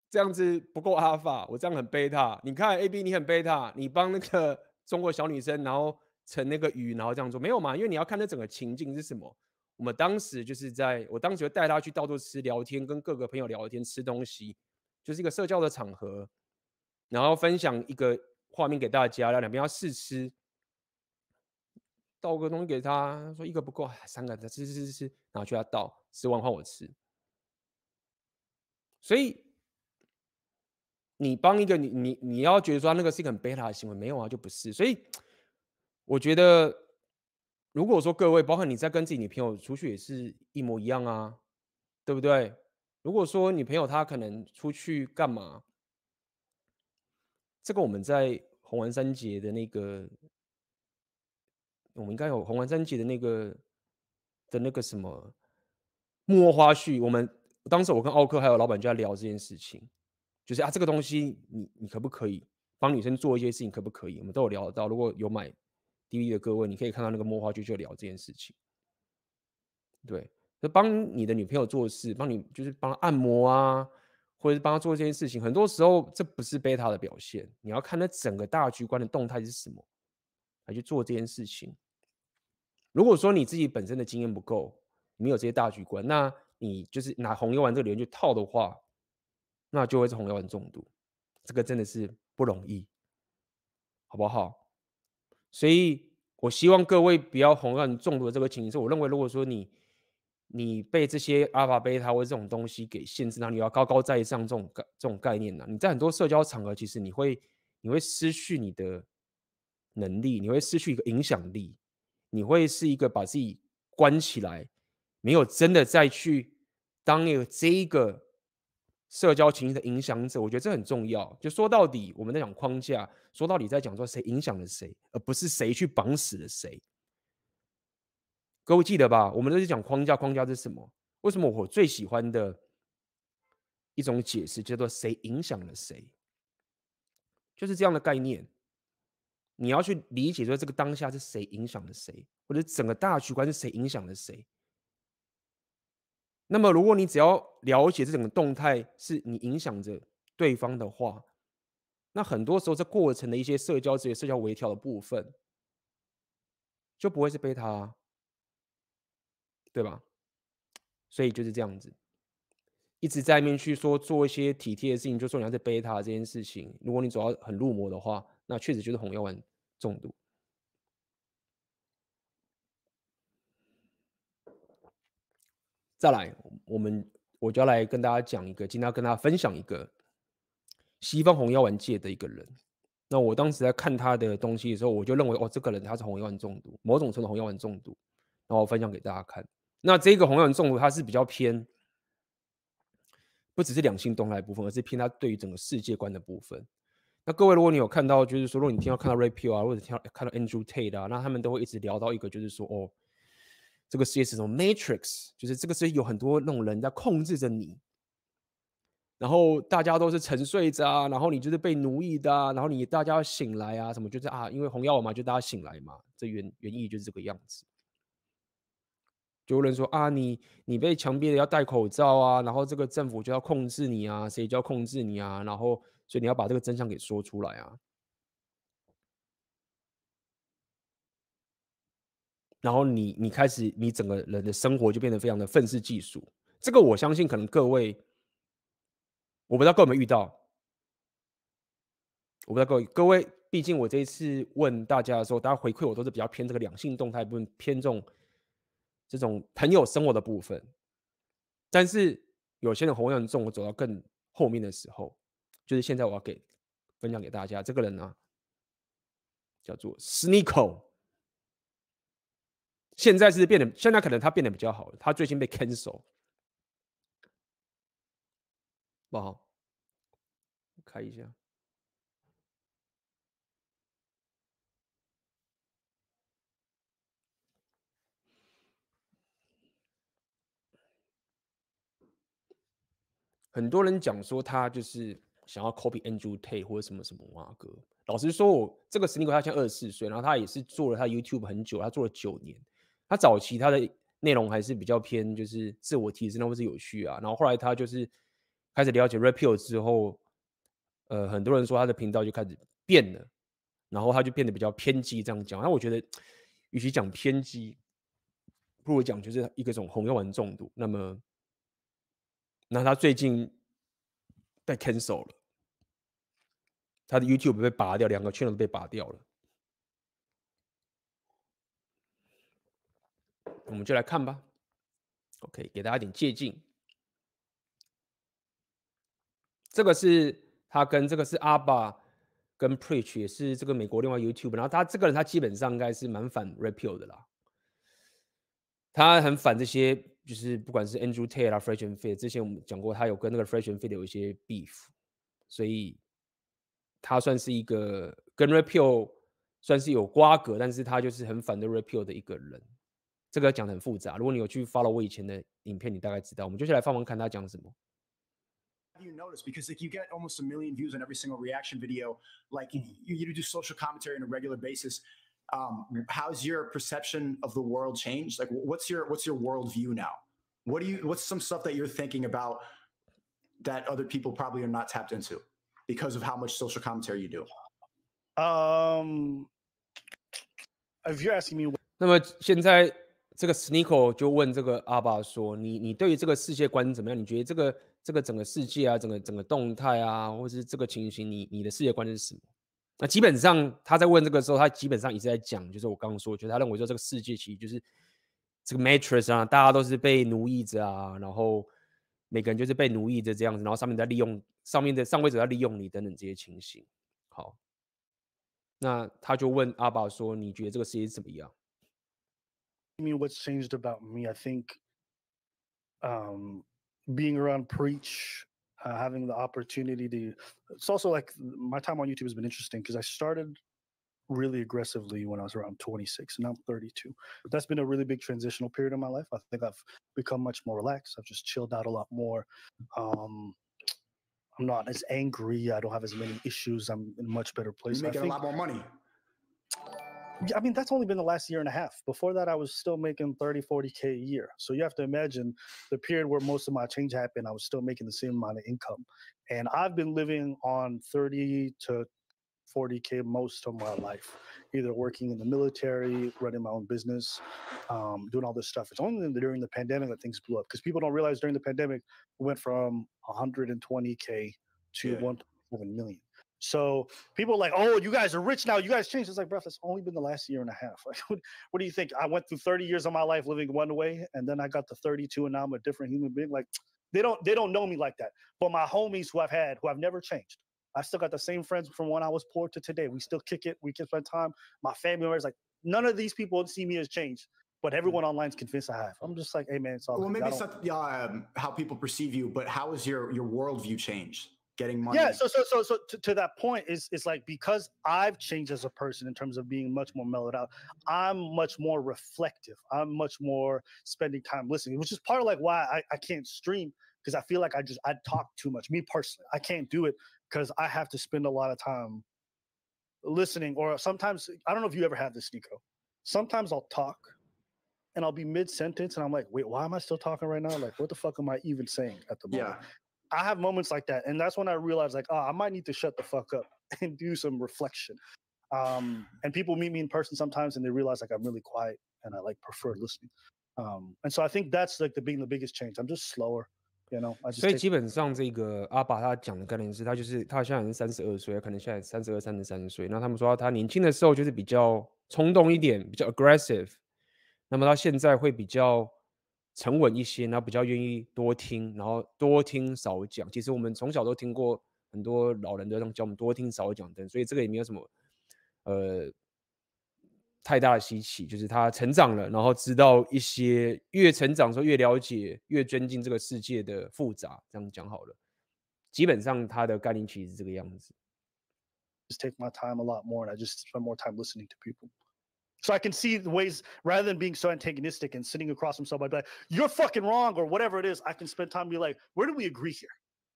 这样子不够阿法，我这样很贝塔。你看 A B，你很贝塔，你帮那个 中国小女生，然后盛那个鱼，然后这样做没有嘛？因为你要看那整个情境是什么。我们当时就是在我当时就带她去到处吃，聊天，跟各个朋友聊天，吃东西，就是一个社交的场合。然后分享一个画面给大家，让两边要试吃，倒个东西给他，说一个不够，三个，他吃吃吃吃，然后去他倒，吃完换我吃。所以你帮一个你你你要觉得说那个是一个很贝塔的行为，没有啊，就不是。所以我觉得，如果说各位，包括你在跟自己女朋友出去也是一模一样啊，对不对？如果说女朋友她可能出去干嘛？这个我们在红丸三杰的那个，我们应该有红丸三杰的那个的那个什么幕后花絮。我们当时我跟奥克还有老板就在聊这件事情，就是啊，这个东西你你可不可以帮女生做一些事情，可不可以？我们都有聊到，如果有买 DVD 的各位，你可以看到那个幕后花絮，就聊这件事情。对，就帮你的女朋友做事，帮你就是帮按摩啊。或者是帮他做这件事情，很多时候这不是贝塔的表现。你要看那整个大局观的动态是什么，来去做这件事情。如果说你自己本身的经验不够，没有这些大局观，那你就是拿红药丸这个理论去套的话，那就会是红药丸中毒。这个真的是不容易，好不好？所以我希望各位不要红药丸中毒的这个情形。我认为，如果说你你被这些阿法、贝塔或者这种东西给限制，那你要高高在上这种概这种概念呢？你在很多社交场合，其实你会你会失去你的能力，你会失去一个影响力，你会是一个把自己关起来，没有真的再去当一个这一个社交情绪的影响者。我觉得这很重要。就说到底，我们在讲框架，说到底在讲说谁影响了谁，而不是谁去绑死了谁。各位记得吧？我们都是讲框架，框架是什么？为什么我最喜欢的一种解释叫做“谁影响了谁”，就是这样的概念。你要去理解说这个当下是谁影响了谁，或者整个大局观是谁影响了谁。那么，如果你只要了解这整个动态是你影响着对方的话，那很多时候这过程的一些社交这些社交微调的部分就不会是被他。对吧？所以就是这样子，一直在面去说做一些体贴的事情，就说你要在贝塔这件事情。如果你走到很入魔的话，那确实就是红药丸中毒。再来，我们我就要来跟大家讲一个，今天要跟大家分享一个西方红药丸界的一个人。那我当时在看他的东西的时候，我就认为哦，这个人他是红药丸中毒，某种程度红药丸中毒，然后分享给大家看。那这个红药丸中毒，它是比较偏，不只是两性动态部分，而是偏它对于整个世界观的部分。那各位，如果你有看到，就是说，如果你听到看到 Red Pill 啊，或者听到看到 Andrew Tate 啊，那他们都会一直聊到一个，就是说，哦，这个世界是什么 Matrix，就是这个世界有很多那种人在控制着你，然后大家都是沉睡着啊，然后你就是被奴役的啊，然后你大家要醒来啊，什么就是啊，因为红药丸嘛，就大家醒来嘛，这原原意就是这个样子。有人说啊，你你被强逼的要戴口罩啊，然后这个政府就要控制你啊，谁就要控制你啊，然后所以你要把这个真相给说出来啊，然后你你开始你整个人的生活就变得非常的愤世嫉俗。这个我相信可能各位，我不知道各位有没有遇到，我不知道各位各位，毕竟我这一次问大家的时候，大家回馈我都是比较偏这个两性动态部分，偏重。这种朋友生活的部分，但是有些人红药丸中，我走到更后面的时候，就是现在我要给分享给大家这个人呢，叫做 Sneako，现在是变得，现在可能他变得比较好，他最近被 cancel，不好，开一下。很多人讲说他就是想要 copy Andrew Tate 或者什么什么哇哥。老实说，我这个 Sneako 他现在二十四岁，然后他也是做了他 YouTube 很久，他做了九年。他早期他的内容还是比较偏就是自我提升或是有趣啊。然后后来他就是开始了解 Red Pill 之后，呃，很多人说他的频道就开始变了，然后他就变得比较偏激这样讲。那我觉得，与其讲偏激，不如讲就是一个种红药丸中毒。那么。那他最近被 cancel 了，他的 YouTube 被拔掉，两个 channel 都被拔掉了。我们就来看吧，OK，给大家一点借鉴。这个是他跟这个是阿爸跟 Preach 也是这个美国另外 YouTube，然后他这个人他基本上应该是蛮反 Repeal 的啦，他很反这些。就是不管是 Andrew Tate 啊，Fresh and Fit，之前我们讲过，他有跟那个 Fresh and Fit 有一些 beef，所以他算是一个跟 Red Pill 算是有瓜葛，但是他就是很反对 Red Pill 的一个人。这个讲得很复杂，如果你有去 follow 我以前的影片，你大概知道。我们接下来放放看他讲什么。
You notice because like you get almost a million views on every single reaction video, like you, you do social commentary on a regular basis. Um, how's your perception of the world changed? Like, what's your what's your world view now? What do you what's some stuff that you're thinking about that other people probably are not tapped into because of how much social commentary you do?
Um, if you're asking me,
那么现在这个 Sneako 就问这个阿爸说：“你你对于这个世界观怎么样？你觉得这个这个整个世界啊，整个整个动态啊，或是这个情形，你你的世界观是什么？” 那基本上他在问这个时候，他基本上一直在讲，就是我刚刚说，就是他认为说这个世界其实就是这个 Matrix 啊，大家都是被奴役着啊，然后每个人就是被奴役着这样子，然后上面在利用上面的上位者在利用你等等这些情形。好，那他就问阿宝说：“你觉得这个世界是怎么样？”
I mean, what's changed about me? I think um, being around preach, uh, having the opportunity to. It's also like my time on YouTube has been interesting because I started really aggressively when I was around 26, and I'm 32. That's been a really big transitional period in my life. I think I've become much more relaxed. I've just chilled out a lot more. Um, I'm not as angry. I don't have as many issues. I'm in a much better place.
You're making a lot more money.
I mean, that's only been the last year and a half. Before that, I was still making 30, 40K a year. So you have to imagine the period where most of my change happened, I was still making the same amount of income. And I've been living on 30 to 40K most of my life, either working in the military, running my own business, um, doing all this stuff. It's only during the pandemic that things blew up because people don't realize during the pandemic, we went from 120K to yeah. 1.7 million. So people are like, oh, you guys are rich now. You guys changed. It's like, bro, it's only been the last year and a half. Like, what, what, do you think? I went through 30 years of my life living one way, and then I got to 32, and now I'm a different human being. Like, they don't they don't know me like that. But my homies who I've had, who I've never changed, I still got the same friends from when I was poor to today. We still kick it. We can spend time. My family members, like, none of these people see me as changed. But everyone online is convinced I have. I'm just like, hey man, it's all.
Well, maybe it's not um, how people perceive you, but how has your your worldview changed? Getting money.
Yeah, so so so so to, to that point is is like because I've changed as a person in terms of being much more mellowed out. I'm much more reflective. I'm much more spending time listening, which is part of like why I, I can't stream because I feel like I just I talk too much. Me personally, I can't do it because I have to spend a lot of time listening. Or sometimes I don't know if you ever have this, Nico. Sometimes I'll talk and I'll be mid sentence and I'm like, wait, why am I still talking right now? Like, what the fuck am I even saying at the moment? Yeah. I have moments like that, and that's when I realize like, oh, I might need to shut the fuck up and do some reflection. Um, and people meet me in person sometimes, and they realize like I'm really quiet and I like prefer listening. Um, and so I think that's like the being the biggest change. I'm just slower. You know, I just
所以基本上这个阿爸他讲的概念是，他就是他现在是三十二岁，可能现在三十二、三十三岁。那他们说他年轻的时候就是比较冲动一点，比较 aggressive。那么他现在会比较。 沉稳一些，然后比较愿意多听，然后多听少讲。其实我们从小都听过很多老人都这样教我们多听少讲的，所以这个也没有什么呃太大的稀奇。就是他成长了，然后知道一些越成长的时候越了解、越尊敬这个世界的复杂。这样讲好了，基本上他的概念其实是这个样子。
Just take my time a lot more, and I just spend more time listening to people. So I can see the ways rather than being so antagonistic and sitting across from somebody like, you're fucking wrong or whatever it is, I can spend time be like, where do we agree here?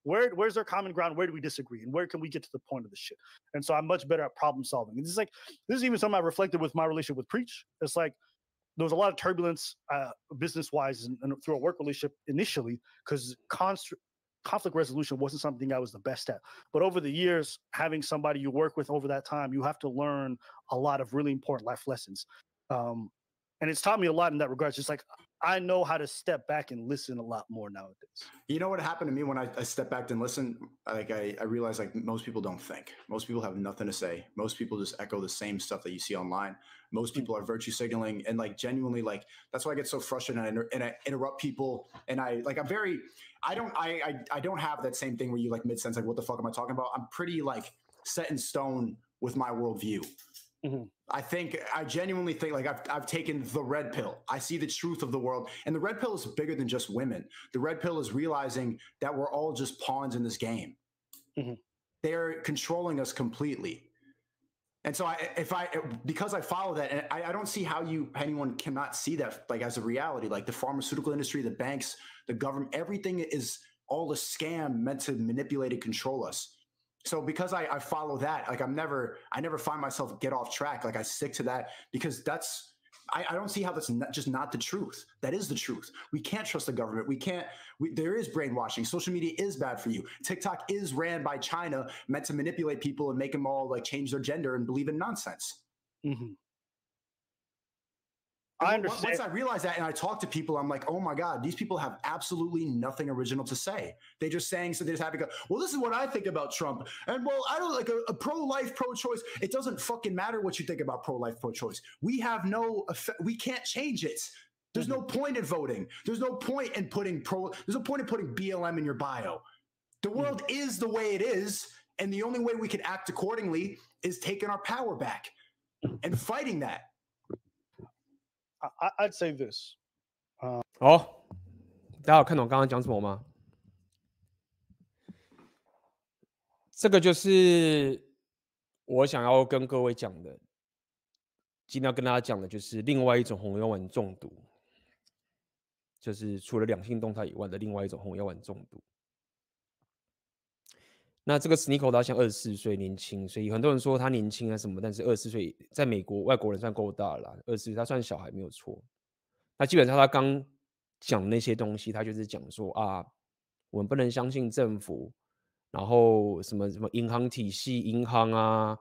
Where where's our common ground? Where do we disagree? And where can we get to the point of the shit? And so I'm much better at problem solving. And this is like this is even something I reflected with my relationship with Preach. It's like there was a lot of turbulence uh, business wise and, and, through a work relationship initially because const- conflict resolution wasn't something I was the best at. But over the years, having somebody you work with over that time, you have to learn a lot of really important life lessons. Um, and it's taught me a lot in that regard. It's just like I know how to step back and listen a lot more nowadays.
You know what happened to me when I, I stepped back and listened? Like I, I realized like most people don't think. Most people have nothing to say. Most people just echo the same stuff that you see online. Most mm. people are virtue signaling and like genuinely like that's why I get so frustrated and I, and I interrupt people and I like I'm very I don't I, I I don't have that same thing where you like mid sense like what the fuck am I talking about? I'm pretty like set in stone with my worldview. Mm-hmm. I think I genuinely think like I've I've taken the red pill. I see the truth of the world, and the red pill is bigger than just women. The red pill is realizing that we're all just pawns in this game. Mm-hmm. they're controlling us completely. And so I, if I, because I follow that, and I, I, don't see how you, anyone cannot see that like as a reality, like the pharmaceutical industry, the banks, the government, everything is all a scam meant to manipulate and control us. So because I, I follow that, like I'm never, I never find myself get off track. Like I stick to that because that's, I, I don't see how that's not, just not the truth. That is the truth. We can't trust the government. We can't. We, there is brainwashing. Social media is bad for you. TikTok is ran by China, meant to manipulate people and make them all like change their gender and believe in nonsense. Mm-hmm. I understand. Once I realize that and I talk to people, I'm like, oh my God, these people have absolutely nothing original to say. They're just saying, so they just have to go, well, this is what I think about Trump. And well, I don't like a, a pro life, pro choice. It doesn't fucking matter what you think about pro life, pro choice. We have no effect. We can't change it. There's no mm-hmm. point in voting. There's no point in putting pro, there's no point in putting BLM in your bio. The mm. world mm-hmm. is the way it is. And the only way we can act accordingly is taking our power back and fighting that.
I, I'd say this.
好，大家有看懂刚刚讲什么吗？这个就是我想要跟各位讲的。今天要跟大家讲的就是另外一种红药丸中毒，就是除了两性动态以外的另外一种红药丸中毒。那这个 Sneako 他像二十四岁年轻，所以很多人说他年轻啊什么，但是二十四岁在美国外国人算够大了，二十四岁他算小孩没有错。那基本上他刚讲那些东西，他就是讲说啊，我们不能相信政府，然后什么什么银行体系、银行啊，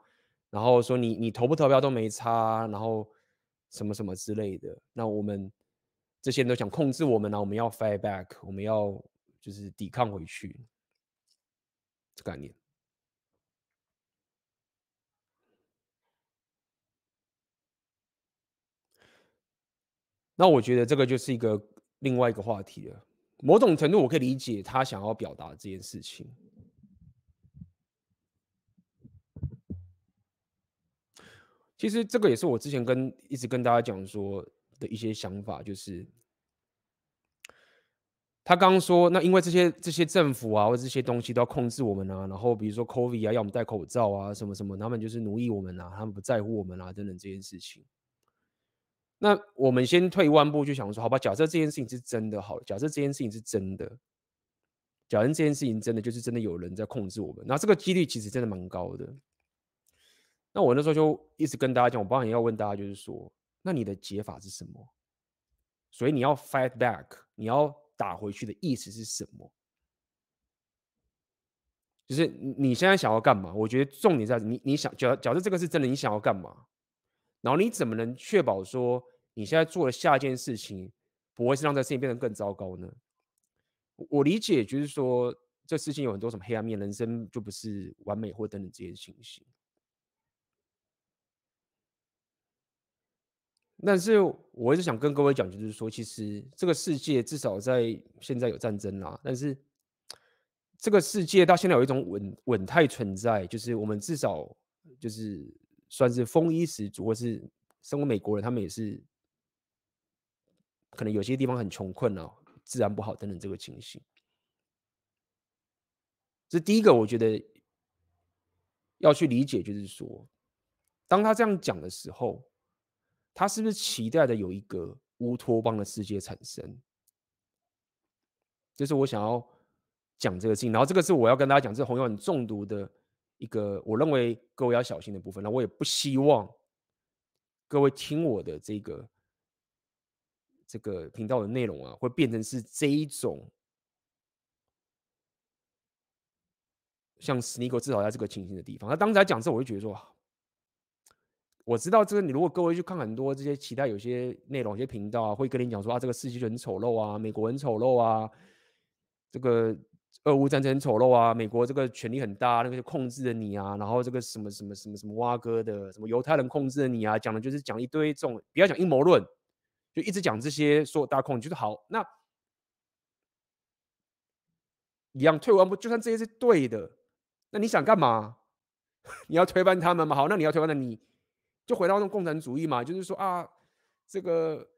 然后说你你投不投票都没差，然后什么什么之类的。那我们这些人都想控制我们呢，我们要 fight back，我们要就是抵抗回去。这概念，那我觉得这个就是一个另外一个话题了。某种程度，我可以理解他想要表达这件事情。其实这个也是我之前跟一直跟大家讲说的一些想法，就是。他刚刚说，那因为这些这些政府啊，或者这些东西都要控制我们啊，然后比如说 COVID 啊，要我们戴口罩啊，什么什么，他们就是奴役我们啊，他们不在乎我们啊，等等这件事情。那我们先退一万步，就想说，好吧，假设这件事情是真的，好，假设这件事情是真的，假设这件事情真的就是真的有人在控制我们，那这个几率其实真的蛮高的。那我那时候就一直跟大家讲，我当然要问大家，就是说，那你的解法是什么？所以你要 fight back，你要。打回去的意思是什么？就是你现在想要干嘛？我觉得重点在你，你想假假设这个是真的，你想要干嘛？然后你怎么能确保说你现在做的下一件事情不会是让这事情变得更糟糕呢？我理解，就是说这事情有很多什么黑暗面，人生就不是完美或等等这些情形。但是我一直想跟各位讲，就是说，其实这个世界至少在现在有战争啦，但是这个世界到现在有一种稳稳态存在，就是我们至少就是算是丰衣食足，或是身为美国人，他们也是可能有些地方很穷困啊，治安不好等等这个情形。这第一个，我觉得要去理解，就是说，当他这样讲的时候。他是不是期待的有一个乌托邦的世界产生？这是我想要讲这个事情。然后这个是我要跟大家讲，这红药很中毒的一个，我认为各位要小心的部分。那我也不希望各位听我的这个这个频道的内容啊，会变成是这一种像 Sneako 至少在这个情形的地方。他当时在讲之后，我就觉得说。我知道这个，你如果各位去看很多这些其他有些内容、有些频道啊，会跟你讲说啊，这个世界很丑陋啊，美国很丑陋啊，这个俄乌战争很丑陋啊，美国这个权力很大，那个就控制了你啊，然后这个什么什么什么什么挖哥的，什么犹太人控制了你啊，讲的就是讲一堆这种，不要讲阴谋论，就一直讲这些说大控，就是好，那一样退完步，就算这些是对的，那你想干嘛？你要推翻他们吗？好，那你要推翻的你。就回到那种共产主义嘛，就是说啊，这个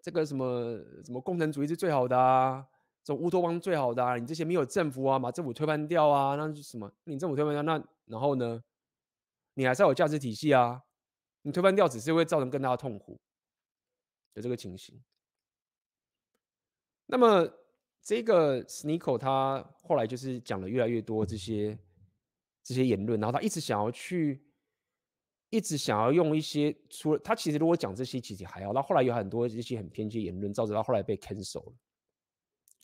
这个什么什么共产主义是最好的啊，这种乌托邦最好的啊，你这些没有政府啊，把政府推翻掉啊，那是什么？你政府推翻掉，那然后呢？你还是要有价值体系啊，你推翻掉只是会造成更大的痛苦，有这个情形。那么这个 Sneako 他后来就是讲了越来越多这些这些言论，然后他一直想要去。一直想要用一些，除了他其实如果讲这些其实还好，到后来有很多一些很偏激言论，造成他后来被 cancel 了。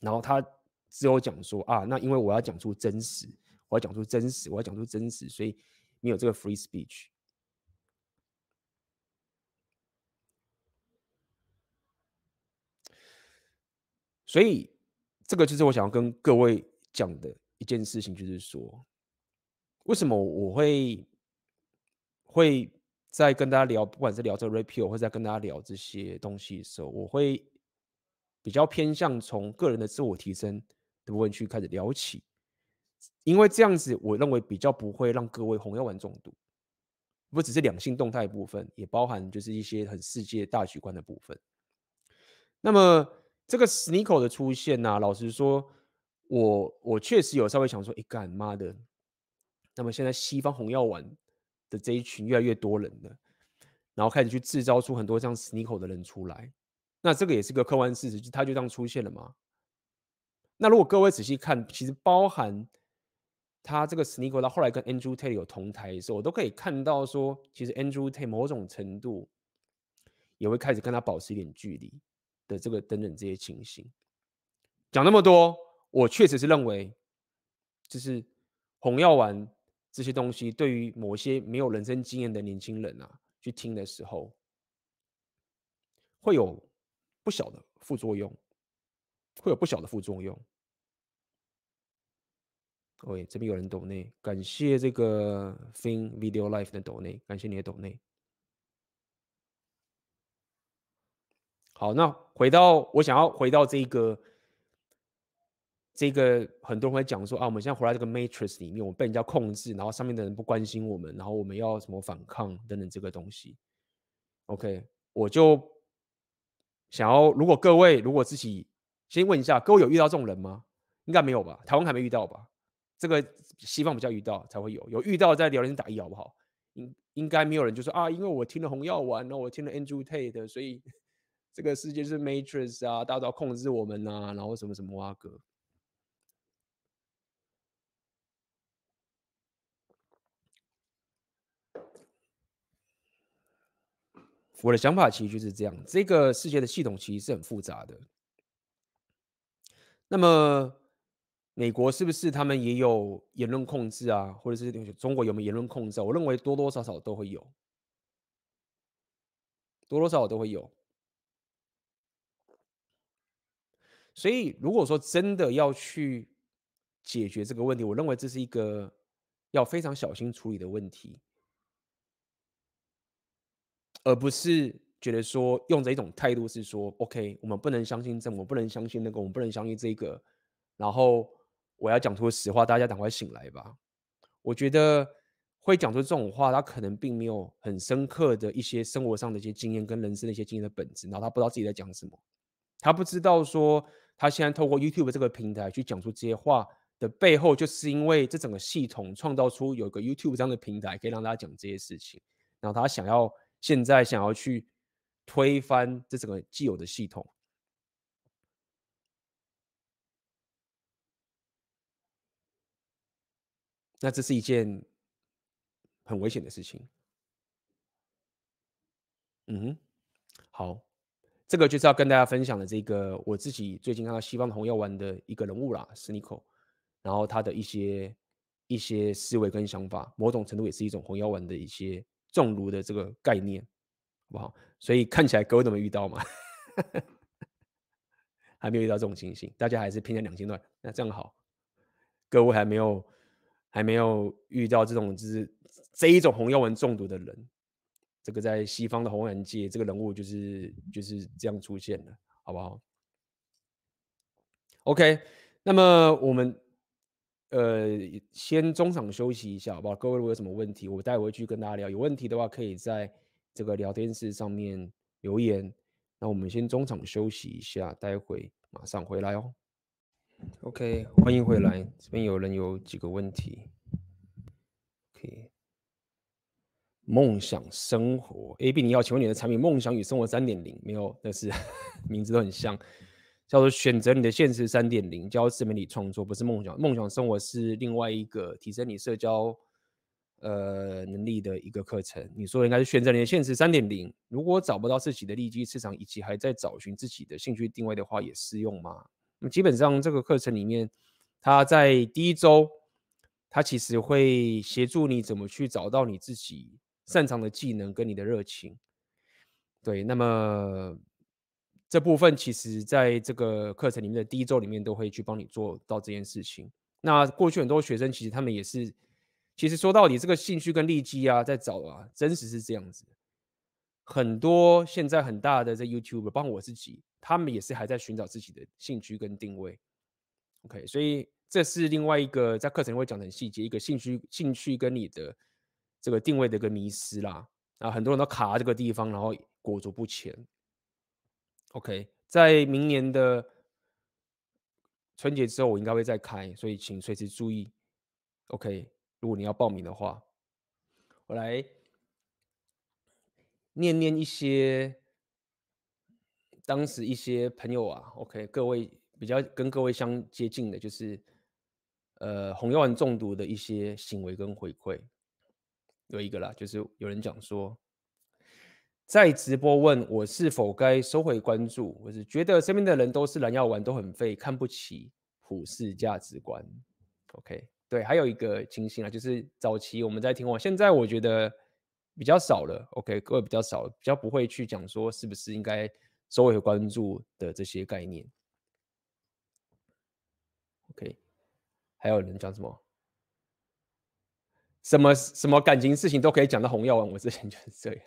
然后他只有讲说啊，那因为我要讲出真实，我要讲出真实，我要讲出真实，所以你有这个 free speech。所以这个就是我想要跟各位讲的一件事情，就是说，为什么我会。会在跟大家聊，不管是聊这个 repeal，或者在跟大家聊这些东西的时候，我会比较偏向从个人的自我提升的部分去开始聊起，因为这样子我认为比较不会让各位红药丸中毒，不只是两性动态部分，也包含就是一些很世界大局观的部分。那么这个 Sneako 的出现呢、啊，老实说，我我确实有稍微想说，哎干妈的，那么现在西方红药丸。的这一群越来越多人了，然后开始去制造出很多像 Sneako 的人出来，那这个也是个客观事实，就他就这样出现了嘛。那如果各位仔细看，其实包含他这个 Sneako 到后来跟 Andrew Tate 有同台的时候，我都可以看到说，其实 Andrew Tate 某种程度也会开始跟他保持一点距离的这个等等这些情形。讲那么多，我确实是认为，就是红药丸。这些东西对于某些没有人生经验的年轻人啊，去听的时候，会有不小的副作用，会有不小的副作用。喂，这边有人抖内，感谢这个 Fin Video Life 的抖内，感谢你的抖内。好，那回到我想要回到这个。这个很多人会讲说啊，我们现在活在这个 matrix 里面，我被人家控制，然后上面的人不关心我们，然后我们要什么反抗等等这个东西。OK，我就想要，如果各位如果自己先问一下，各位有遇到这种人吗？应该没有吧？台湾还没遇到吧？这个西方比较遇到才会有，有遇到在聊天打一好不好？应应该没有人就说啊，因为我听了红药丸，然后我听了 Andrew Tate，所以 这个世界是 matrix 啊，大家都要控制我们啊，然后什么什么啊哥。我的想法其实就是这样，这个世界的系统其实是很复杂的。那么，美国是不是他们也有言论控制啊？或者是中国有没有言论控制？我认为多多少少都会有，多多少少都会有。所以，如果说真的要去解决这个问题，我认为这是一个要非常小心处理的问题。而不是觉得说用着一种态度是说，OK，我们不能相信这，我不能相信那个，我们不能相信这个，然后我要讲出实话，大家赶快醒来吧。我觉得会讲出这种话，他可能并没有很深刻的一些生活上的一些经验跟人生的一些经验的本质，然后他不知道自己在讲什么，他不知道说他现在透过 YouTube 这个平台去讲出这些话的背后，就是因为这整个系统创造出有个 YouTube 这样的平台，可以让大家讲这些事情，然后他想要。现在想要去推翻这整个既有的系统，那这是一件很危险的事情。嗯哼，好，这个就是要跟大家分享的这个我自己最近看到西方的红药丸的一个人物啦，Sneako，然后他的一些一些思维跟想法，某种程度也是一种红药丸的一些。中毒的这个概念，好不好？所以看起来各位都没遇到嘛？还没有遇到这种情形，大家还是偏向两千段。那这样好，各位还没有还没有遇到这种就是这一种红药丸中毒的人，这个在西方的红药丸界，这个人物就是就是这样出现的，好不好？OK，那么我们。呃，先中场休息一下，好不好？各位如果有什么问题，我待会去跟大家聊。有问题的话，可以在这个聊天室上面留言。那我们先中场休息一下，待会马上回来哦。OK，欢迎回来。这边有人有几个问题。OK，梦想生活，AB 你好，请问你的产品“梦想与生活三点零”没有？但是 名字都很像，叫做“选择你的现实三点零”，教自媒体创作，不是梦想。梦想生活是另外一个提升你社交呃能力的一个课程。你说应该是选择你的现实三点零。如果找不到自己的利基市场，以及还在找寻自己的兴趣定位的话，也适用吗？那基本上这个课程里面，它在第一周，它其实会协助你怎么去找到你自己擅长的技能跟你的热情。对，那么这部分其实在这个课程里面的第一周里面都会去帮你做到这件事情。那过去很多学生其实他们也是，其实说到底这个兴趣跟利基啊，在找啊，真实是这样子。很多现在很大的这 YouTuber，包括我自己，他们也是还在寻找自己的兴趣跟定位。OK，所以这是另外一个在课程会讲的很细节，一个兴趣、兴趣跟你的这个定位的一个迷失啦。啊，很多人都卡在这个地方，然后裹足不前。OK，在明年的春节之后，我应该会再开，所以请随时注意。OK，如果你要报名的话，我来。念念一些当时一些朋友啊，OK，各位比较跟各位相接近的，就是呃红药丸中毒的一些行为跟回馈，有一个啦，就是有人讲说，在直播问我是否该收回关注，我是觉得身边的人都是蓝药丸，都很废，看不起普世价值观，OK，对，还有一个情形啊，就是早期我们在听我，现在我觉得。比较少了，OK，各位比较少，比较不会去讲说是不是应该收回关注的这些概念，OK，还有人讲什么？什么什么感情事情都可以讲到红药丸，我之前就是这样，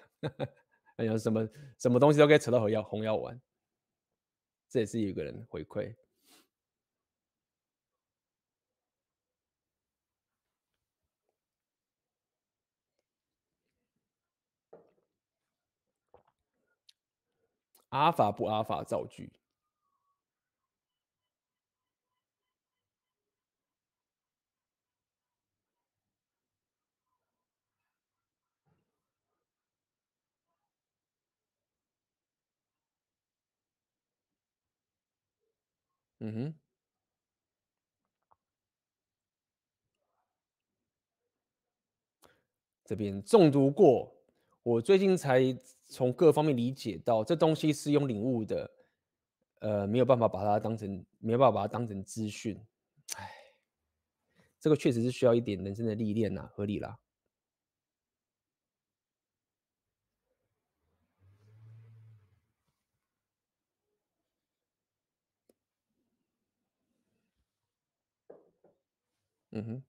还有什么什么东西都可以扯到红药红药丸，这也是一个人回馈。阿法不阿法造句。嗯哼，这边中毒过，我最近才。从各方面理解到这东西是用领悟的，呃，没有办法把它当成，没有办法把它当成资讯，哎，这个确实是需要一点人生的历练呐，合理啦。嗯哼，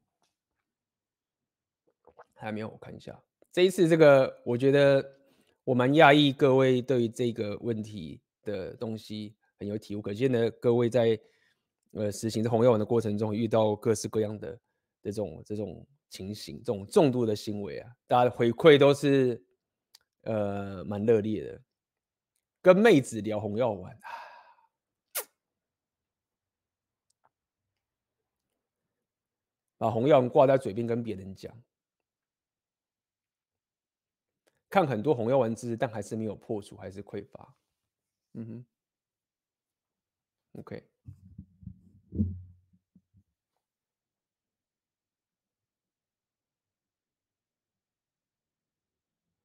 还没有，我看一下，这一次这个，我觉得。我蛮讶异各位对于这个问题的东西很有体悟，可见呢，各位在呃实行这红药丸的过程中，遇到各式各样的这种这种情形，这种重度的行为啊，大家的回馈都是呃蛮热烈的。跟妹子聊红药丸啊，把红药丸挂在嘴边跟别人讲。看很多红药丸知识，但还是没有破除，还是匮乏。嗯哼，OK。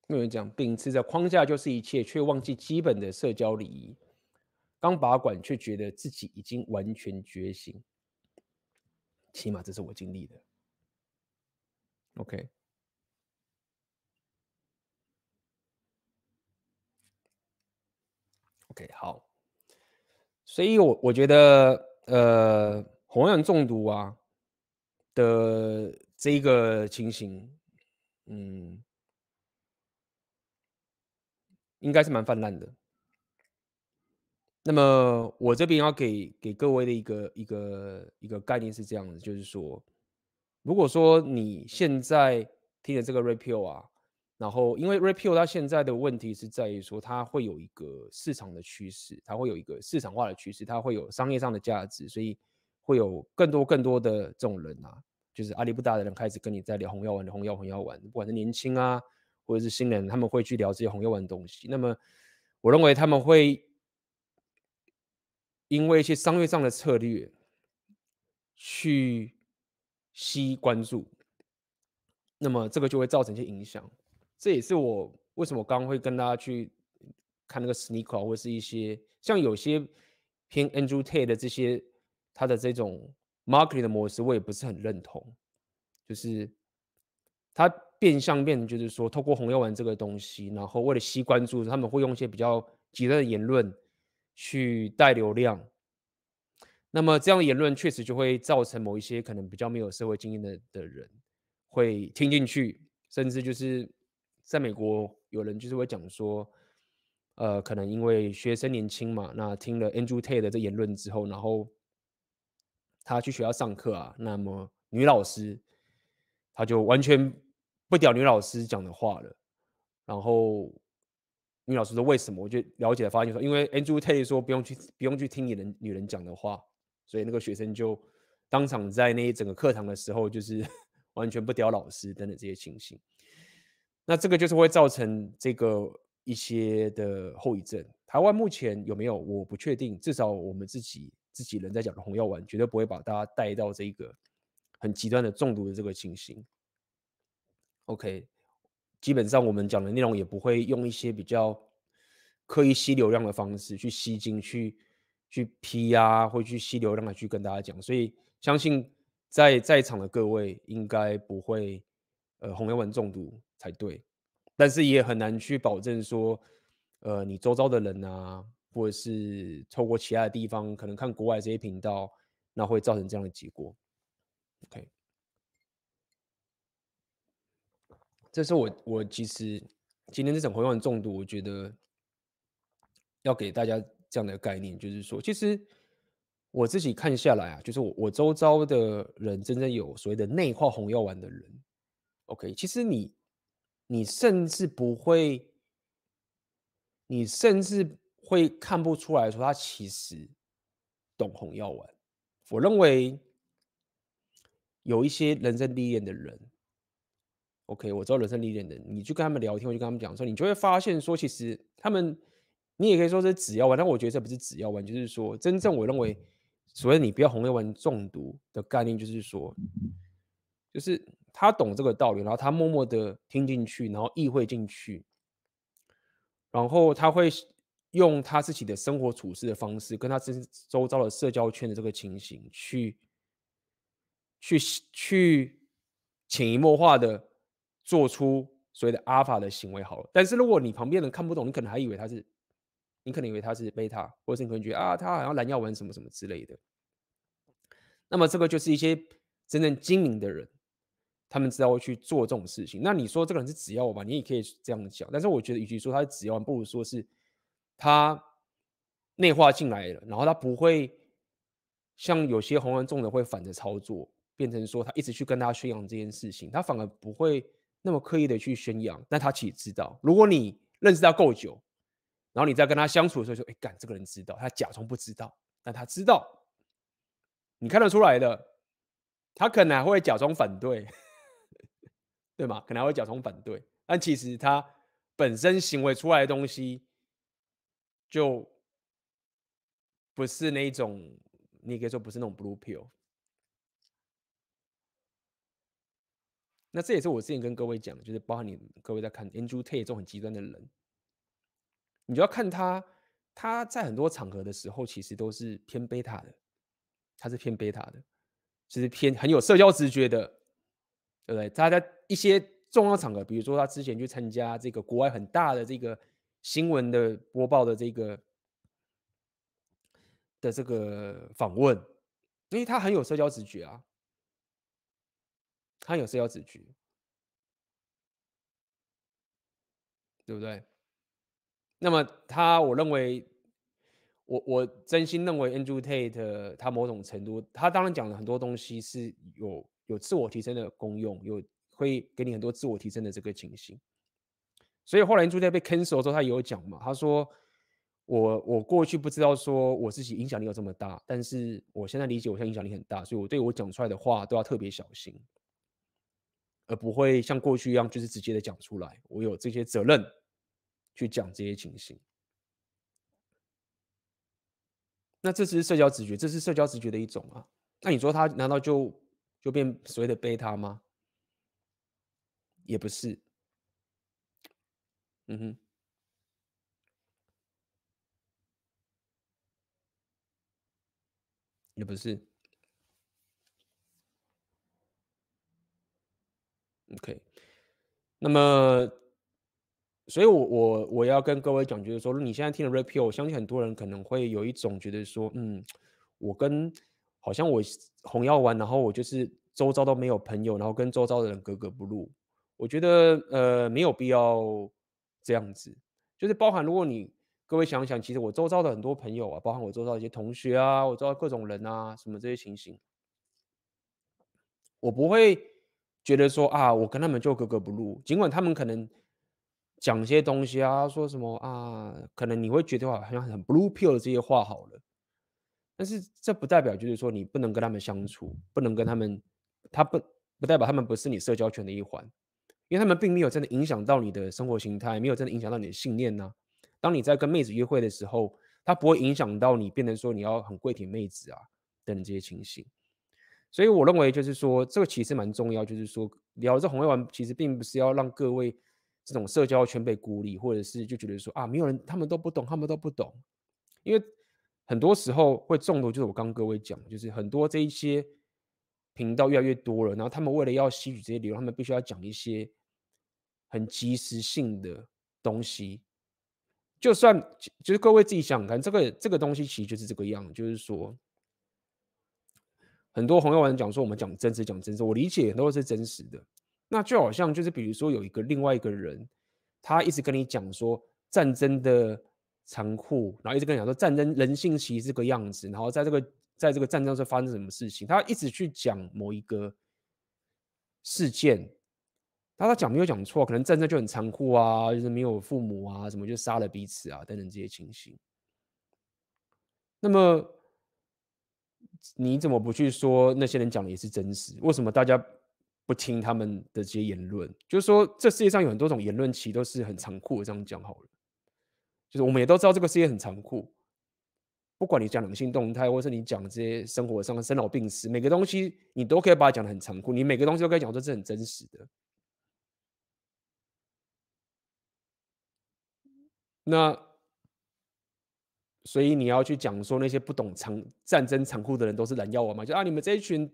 有人讲，秉持着框架就是一切，却忘记基本的社交礼仪。刚拔管，却觉得自己已经完全觉醒。起码这是我经历的。OK。OK，好，所以我我觉得，呃，红眼中毒啊的这一个情形，嗯，应该是蛮泛滥的。那么我这边要给给各位的一个一个一个概念是这样子，就是说，如果说你现在听的这个 REPEL 啊。然后，因为 Red Pill 它现在的问题是在于说，它会有一个市场的趋势，它会有一个市场化的趋势，它会有商业上的价值，所以会有更多更多的这种人啊，就是阿里不达的人开始跟你在聊红药丸的红药红药丸，不管是年轻啊，或者是新人，他们会去聊这些红药丸的东西。那么，我认为他们会因为一些商业上的策略去吸关注，那么这个就会造成一些影响。这也是我为什么刚刚会跟大家去看那个 Sneaker 或是一些像有些偏 Andrew Tate 的这些他的这种 marketing 的模式，我也不是很认同。就是他变相变就是说，透过红药丸这个东西，然后为了吸关注，他们会用一些比较极端的言论去带流量。那么这样的言论确实就会造成某一些可能比较没有社会经验的的人会听进去，甚至就是。在美国，有人就是会讲说，呃，可能因为学生年轻嘛，那听了 Andrew Tate 的这言论之后，然后他去学校上课啊，那么女老师他就完全不屌女老师讲的话了。然后女老师说为什么？我就了解了，发现说，因为 Andrew Tate 说不用去不用去听女人女人讲的话，所以那个学生就当场在那一整个课堂的时候，就是 完全不屌老师等等这些情形。那这个就是会造成这个一些的后遗症。台湾目前有没有？我不确定。至少我们自己自己人在讲的红药丸，绝对不会把大家带到这个很极端的中毒的这个情形。OK，基本上我们讲的内容也不会用一些比较刻意吸流量的方式去吸睛、去去 P 啊，或去吸流量来去跟大家讲。所以相信在在场的各位应该不会呃红药丸中毒。才对，但是也很难去保证说，呃，你周遭的人啊，或者是透过其他的地方，可能看国外这些频道，那会造成这样的结果。OK，这是我我其实今天这场红药丸中毒，我觉得要给大家这样的概念，就是说，其实我自己看下来啊，就是我我周遭的人，真正有所谓的内化红药丸的人，OK，其实你。你甚至不会，你甚至会看不出来说他其实懂红药丸。我认为有一些人生历练的人，OK，我知道人生历练的，你去跟他们聊天，我就跟他们讲说，你就会发现说，其实他们，你也可以说是只要玩，但我觉得这不是只要玩，就是说，真正我认为所谓你不要红药丸中毒的概念，就是说，就是。他懂这个道理，然后他默默的听进去，然后意会进去，然后他会用他自己的生活处事的方式，跟他周周遭的社交圈的这个情形，去去去潜移默化的做出所谓的阿尔法的行为好了。但是如果你旁边人看不懂，你可能还以为他是，你可能以为他是贝塔，或者是你可能觉得啊，他好像蓝药丸什么什么之类的。那么这个就是一些真正精明的人。他们知道会去做这种事情。那你说这个人是止药丸吧？你也可以这样讲。但是我觉得，与其说他是只要，不如说是他内化进来了，然后他不会像有些红丸中的会反着操作，变成说他一直去跟大家宣扬这件事情。他反而不会那么刻意的去宣扬。但他其实知道，如果你认识他够久，然后你在跟他相处的时候说：“哎，干，这个人知道。”他假装不知道，但他知道，你看得出来的。他可能还会假装反对。对吗？可能还会假装反对，但其实他本身行为出来的东西，就不是那种，你也可以说不是那种 blue pill。那这也是我之前跟各位讲，就是包含你各位在看 Andrew Tate 这种很极端的人，你就要看他，他在很多场合的时候，其实都是偏贝塔的，他是偏贝塔的，其实偏很有社交直觉的。对不对？他在一些重要场合，比如说他之前去参加这个国外很大的这个新闻的播报的这个的这个访问，因为他很有社交直觉啊，他有社交直觉，对不对？那么他，我认为，我我真心认为，Andrew Tate 他某种程度，他当然讲了很多东西是有。有自我提升的功用，有会给你很多自我提升的这个情形。所以后来 Andrew Tate 被 cancel 之后，他也有讲嘛，他说我我过去不知道说我自己影响力有这么大，但是我现在理解我现在影响力很大，所以我对我讲出来的话都要特别小心，而不会像过去一样就是直接的讲出来。我有这些责任去讲这些情形。那这是社交直觉，这是社交直觉的一种啊。那你说他难道就就变所谓的贝塔吗？也不是。嗯哼。也不是，OK。那么，所以我，我我要跟各位讲，就是说，你现在听了 Red Pill，我相信很多人可能会有一种觉得说，嗯，我跟好像我红药丸，然后我就是周遭都没有朋友，然后跟周遭的人格格不入。我觉得，呃，没有必要这样子，就是包含如果你。各位想想，其实我周遭的很多朋友啊，包含我周遭的一些同学啊，我周遭各种人啊，什么这些情形，我不会觉得说啊，我跟他们就格格不入。尽管他们可能讲些东西啊，说什么啊，可能你会觉得好像很 blue pill 的这些话好了，但是这不代表就是说你不能跟他们相处，不能跟他们，他不不代表他们不是你社交圈的一环，因为他们并没有真的影响到你的生活形态，没有真的影响到你的信念呐、啊。当你在跟妹子约会的时候，他不会影响到你，变成说你要很跪舔妹子啊等等这些情形。所以我认为就是说，这个其实蛮重要，就是说聊这红药丸，其实并不是要让各位这种社交圈被孤立，或者是就觉得说啊，没有人，他们都不懂，他们都不懂。因为很多时候会中毒，就是我刚各位讲，就是很多这一些频道越来越多了，然后他们为了要吸取这些流量，他们必须要讲一些很及时性的东西。就算就是各位自己想想看，这个这个东西其实就是这个样，就是说，很多红友玩讲说我们讲真实讲真实，我理解都是真实的。那就好像就是比如说有一个另外一个人，他一直跟你讲说战争的残酷，然后一直跟你讲说战争人性其实这个样子，然后在这个在这个战争中发生什么事情，他一直去讲某一个事件。他他讲没有讲错，可能战争就很残酷啊，就是没有父母啊，什么就杀了彼此啊，等等这些情形。那么你怎么不去说那些人讲的也是真实？为什么大家不听他们的这些言论？就是说，这世界上有很多种言论，其实都是很残酷的。这样讲好了，就是我们也都知道这个世界很残酷。不管你讲两性动态，或是你讲这些生活上的生老病死，每个东西你都可以把它讲得很残酷。你每个东西都可以讲说这是很真实的。那，所以你要去讲说那些不懂残战争残酷的人都是蓝药丸吗？就啊，你们这一群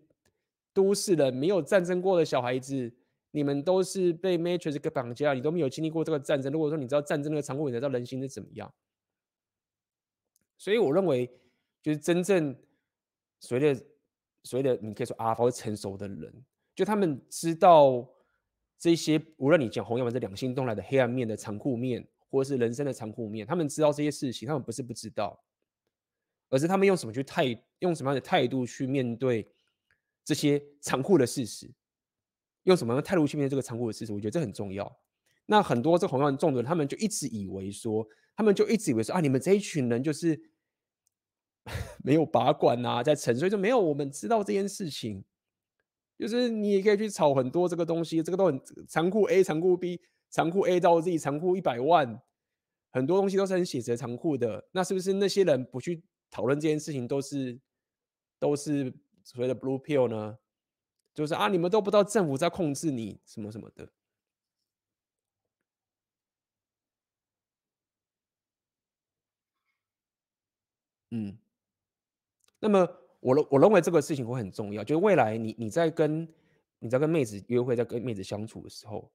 都市人没有战争过的小孩子，你们都是被 Matrix 给绑架，你都没有经历过这个战争。如果说你知道战争那个残酷，你才知道人心是怎么样。所以我认为，就是真正所谓的所谓的你可以说阿尔法成熟的人，就他们知道这些，无论你讲红药丸这两性动来的黑暗面的残酷面。或者是人生的残酷面，他们知道这些事情，他们不是不知道，而是他们用什么去态，用什么样的态度去面对这些残酷的事实，用什么样的态度去面对这个残酷的事实，我觉得这很重要。那很多这红药丸中毒的人，他们就一直以为说，他们就一直以为说啊，你们这一群人就是 没有把管啊，在沉睡，就没有我们知道这件事情，就是你也可以去炒很多这个东西，这个都很残酷 A，残酷 B。残酷 A 到 Z，残酷一百万，很多东西都是很写实残酷的。那是不是那些人不去讨论这件事情，都是都是所谓的 blue pill 呢？就是啊，你们都不知道政府在控制你什么什么的。嗯，那么我我认为这个事情会很重要，就是未来你你在跟你在跟妹子约会，在跟妹子相处的时候。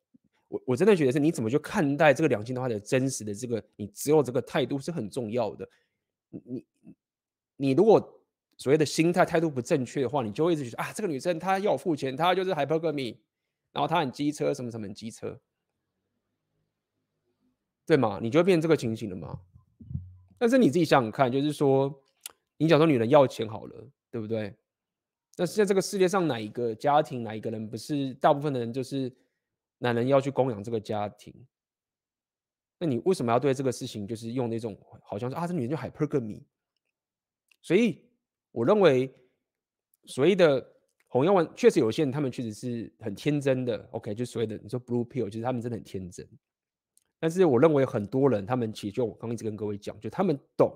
我我真的觉得是，你怎么去看待这个两性的话的真实的这个，你只有这个态度是很重要的。你你如果所谓的心态态度不正确的话，你就会一直觉得啊，这个女生她要付钱，她就是 hypergamy，然后她很机车，什么什么机车，对吗？你就会变成这个情形了吗？但是你自己想想看，就是说，你讲说女人要钱好了，对不对？那现在这个世界上哪一个家庭，哪一个人不是大部分的人就是？男人要去供养这个家庭，那你为什么要对这个事情就是用那种好像说啊，这女人就 hypergamy？所以我认为所谓的红药丸，确实有些人他们确实是很天真的。OK，就所谓的你说 blue pill，其实他们真的很天真。但是我认为很多人他们其实就我刚一直跟各位讲，就他们懂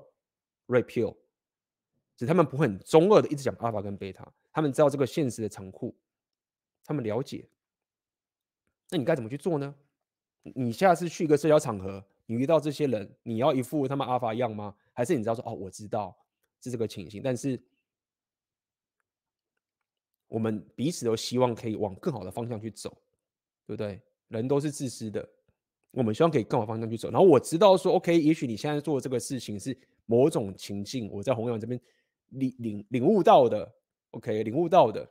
red pill，只他们不会很中二的一直讲 alpha 跟 beta，他们知道这个现实的残酷，他们了解。那你该怎么去做呢？你下次去一个社交场合，你遇到这些人，你要一副他们阿法样吗？还是你知道说哦，我知道是这个情形，但是我们彼此都希望可以往更好的方向去走，对不对？人都是自私的，我们希望可以更好方向去走。然后我知道说，OK，也许你现在做这个事情是某种情境，我在弘扬这边领领领悟到的，OK，领悟到的。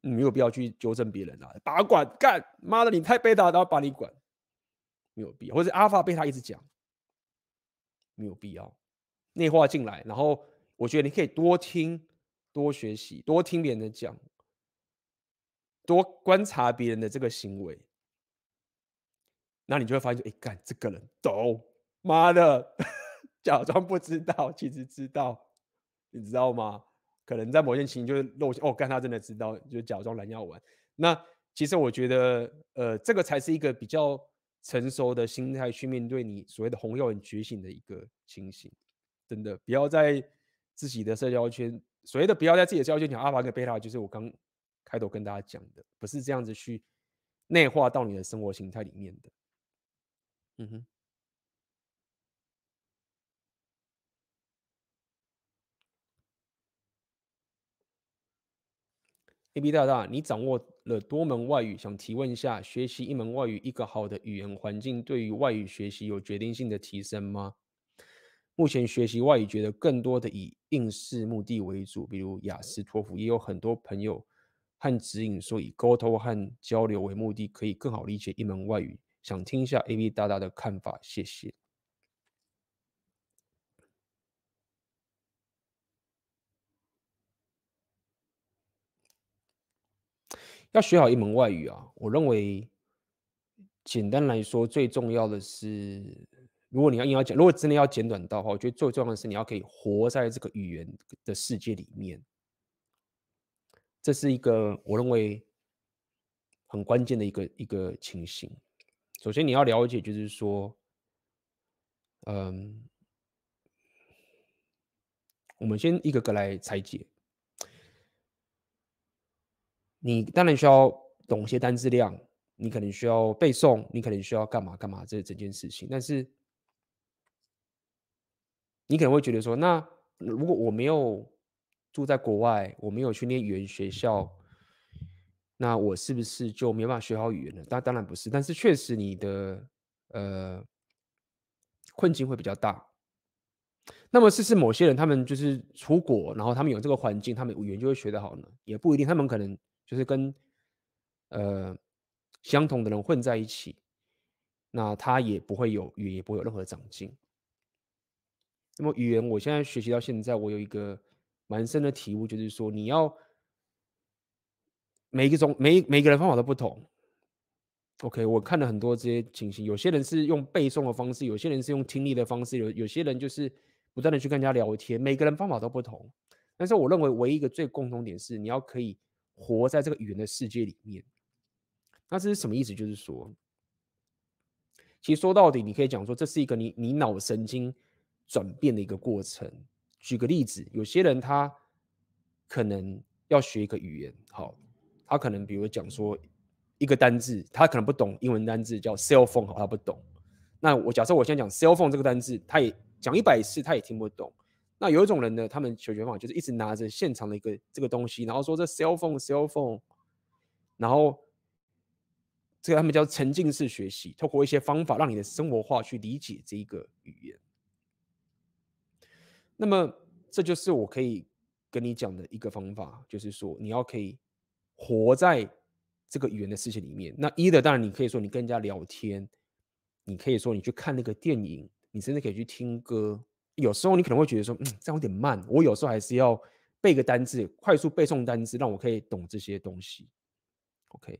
你没有必要去纠正别人啊，把管干，妈的，你太贝塔，然后把你管，没有必要，或者阿尔法贝塔一直讲，没有必要内化进来。然后我觉得你可以多听、多学习、多听别人的讲，多观察别人的这个行为，那你就会发现，哎，干这个人懂，妈的，假装不知道，其实知道，你知道吗？可能在某件情就是露哦，干他真的知道，就假装蓝药丸。那其实我觉得，呃，这个才是一个比较成熟的心态去面对你所谓的红药丸觉醒的一个情形。真的，不要在自己的社交圈，所谓的不要在自己的社交圈讲阿法跟贝塔，就是我刚开头跟大家讲的，不是这样子去内化到你的生活形态里面的。嗯哼。A B 大大，你掌握了多门外语，想提问一下，学习一门外语，一个好的语言环境对于外语学习有决定性的提升吗？目前学习外语觉得更多的以应试目的为主，比如雅思、托福，也有很多朋友和指引说以沟通和交流为目的，可以更好理解一门外语。想听一下 A B 大大的看法，谢谢。要学好一门外语啊，我认为，简单来说，最重要的是，如果你要硬要讲，如果真的要简短到的话，我觉得最重要的是你要可以活在这个语言的世界里面，这是一个我认为很关键的一个一个情形。首先你要了解，就是说，嗯，我们先一个个来拆解。你当然需要懂一些单字量，你可能需要背诵，你可能需要干嘛干嘛这整件事情。但是你可能会觉得说，那如果我没有住在国外，我没有去念语言学校，那我是不是就没办法学好语言呢？当当然不是，但是确实你的呃困境会比较大。那么，是是某些人他们就是出国，然后他们有这个环境，他们语言就会学得好呢？也不一定，他们可能。就是跟呃相同的人混在一起，那他也不会有语言，也不会有任何长进。那么语言，我现在学习到现在，我有一个蛮深的体悟，就是说你要每一个种每每个人方法都不同。OK，我看了很多这些情形，有些人是用背诵的方式，有些人是用听力的方式，有有些人就是不断的去跟人家聊天，每个人方法都不同。但是我认为唯一一个最共同点是，你要可以。活在这个语言的世界里面，那这是什么意思？就是说，其实说到底，你可以讲说，这是一个你你脑神经转变的一个过程。举个例子，有些人他可能要学一个语言，好，他可能比如讲说一个单字，他可能不懂英文单字叫 cell phone，好，他不懂。那我假设我现在讲 cell phone 这个单字，他也讲一百次，他也听不懂。那有一种人呢，他们求学方法就是一直拿着现场的一个这个东西，然后说这 cell phone cell phone，然后这个他们叫沉浸式学习，透过一些方法让你的生活化去理解这一个语言。那么这就是我可以跟你讲的一个方法，就是说你要可以活在这个语言的世界里面。那一的当然你可以说你跟人家聊天，你可以说你去看那个电影，你甚至可以去听歌。有时候你可能会觉得说，嗯，这样有点慢。我有时候还是要背个单字，快速背诵单字，让我可以懂这些东西。OK，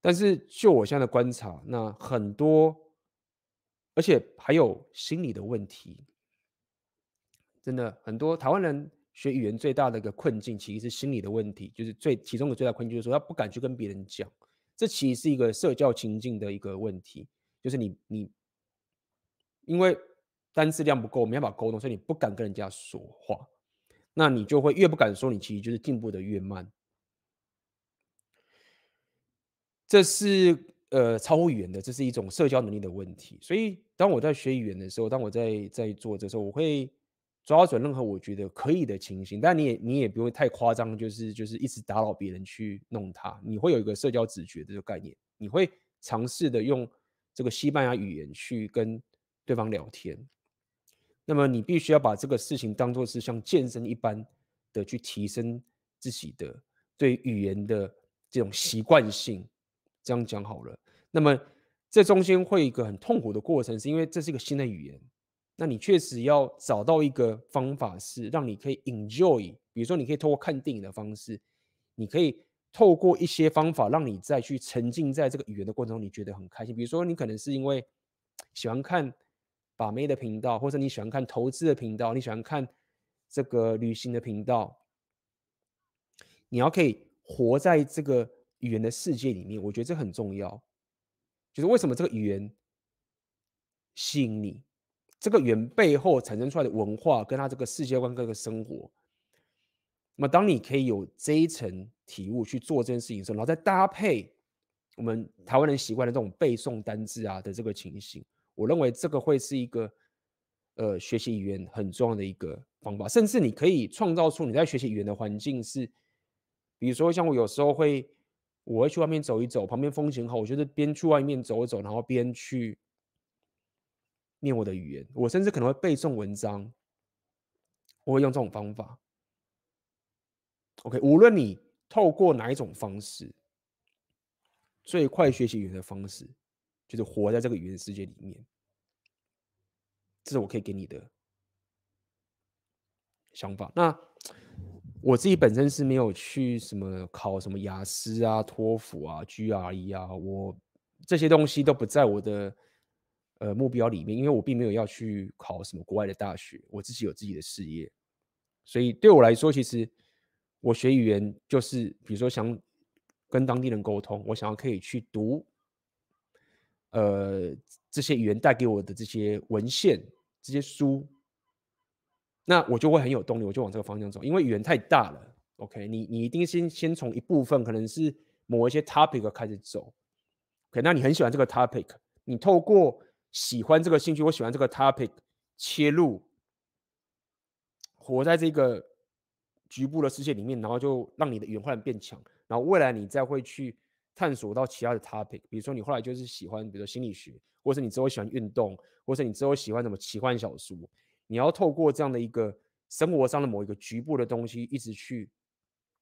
但是就我现在的观察，那很多而且还有心理的问题。真的很多台湾人学语言最大的一个困境，其实是心理的问题，就是最其中的最大困境，就是说他不敢去跟别人讲。这其实是一个社交情境的一个问题，就是你你因为单字量不够，没办法沟通，所以你不敢跟人家说话，那你就会越不敢说，你其实就是进步的越慢。这是呃超乎语言的，这是一种社交能力的问题。所以当我在学语言的时候，当我在在做这时候，我会。抓准任何我觉得可以的情形，但你也你也不会太夸张，就是就是一直打扰别人去弄他。你会有一个社交直觉的这个概念，你会尝试的用这个西班牙语言去跟对方聊天。那么你必须要把这个事情当做是像健身一般的去提升自己的对语言的这种习惯性。这样讲好了。那么这中间会一个很痛苦的过程，是因为这是一个新的语言。那你确实要找到一个方法，是让你可以 enjoy，比如说你可以透过看电影的方式，你可以透过一些方法让你再去沉浸在这个语言的过程中，你觉得很开心。比如说你可能是因为喜欢看把妹的频道，或者你喜欢看投资的频道，你喜欢看这个旅行的频道，你要可以活在这个语言的世界里面，我觉得这很重要。就是为什么这个语言吸引你？这个语言背后产生出来的文化，跟他这个世界观、各个生活，那么当你可以有这一层体悟去做这件事情的时候，然后再搭配我们台湾人习惯的这种背诵单字啊的这个情形，我认为这个会是一个呃学习语言很重要的一个方法。甚至你可以创造出你在学习语言的环境是，比如说像我有时候会，我会去外面走一走，旁边风景好，我就是边去外面走一走，然后边去。念我的语言，我甚至可能会背诵文章，我会用这种方法。OK，无论你透过哪一种方式，最快学习语言的方式就是活在这个语言世界里面。这是我可以给你的想法。那我自己本身是没有去什么考什么雅思啊、托福啊、GRE 啊，我这些东西都不在我的。呃，目标里面，因为我并没有要去考什么国外的大学，我自己有自己的事业，所以对我来说，其实我学语言就是，比如说想跟当地人沟通，我想要可以去读，呃，这些语言带给我的这些文献、这些书，那我就会很有动力，我就往这个方向走，因为语言太大了。OK，你你一定先先从一部分，可能是某一些 topic 开始走。OK，那你很喜欢这个 topic，你透过喜欢这个兴趣，我喜欢这个 topic，切入，活在这个局部的世界里面，然后就让你的语言变强，然后未来你再会去探索到其他的 topic，比如说你后来就是喜欢，比如说心理学，或者你之后喜欢运动，或者你之后喜欢什么奇幻小说，你要透过这样的一个生活上的某一个局部的东西，一直去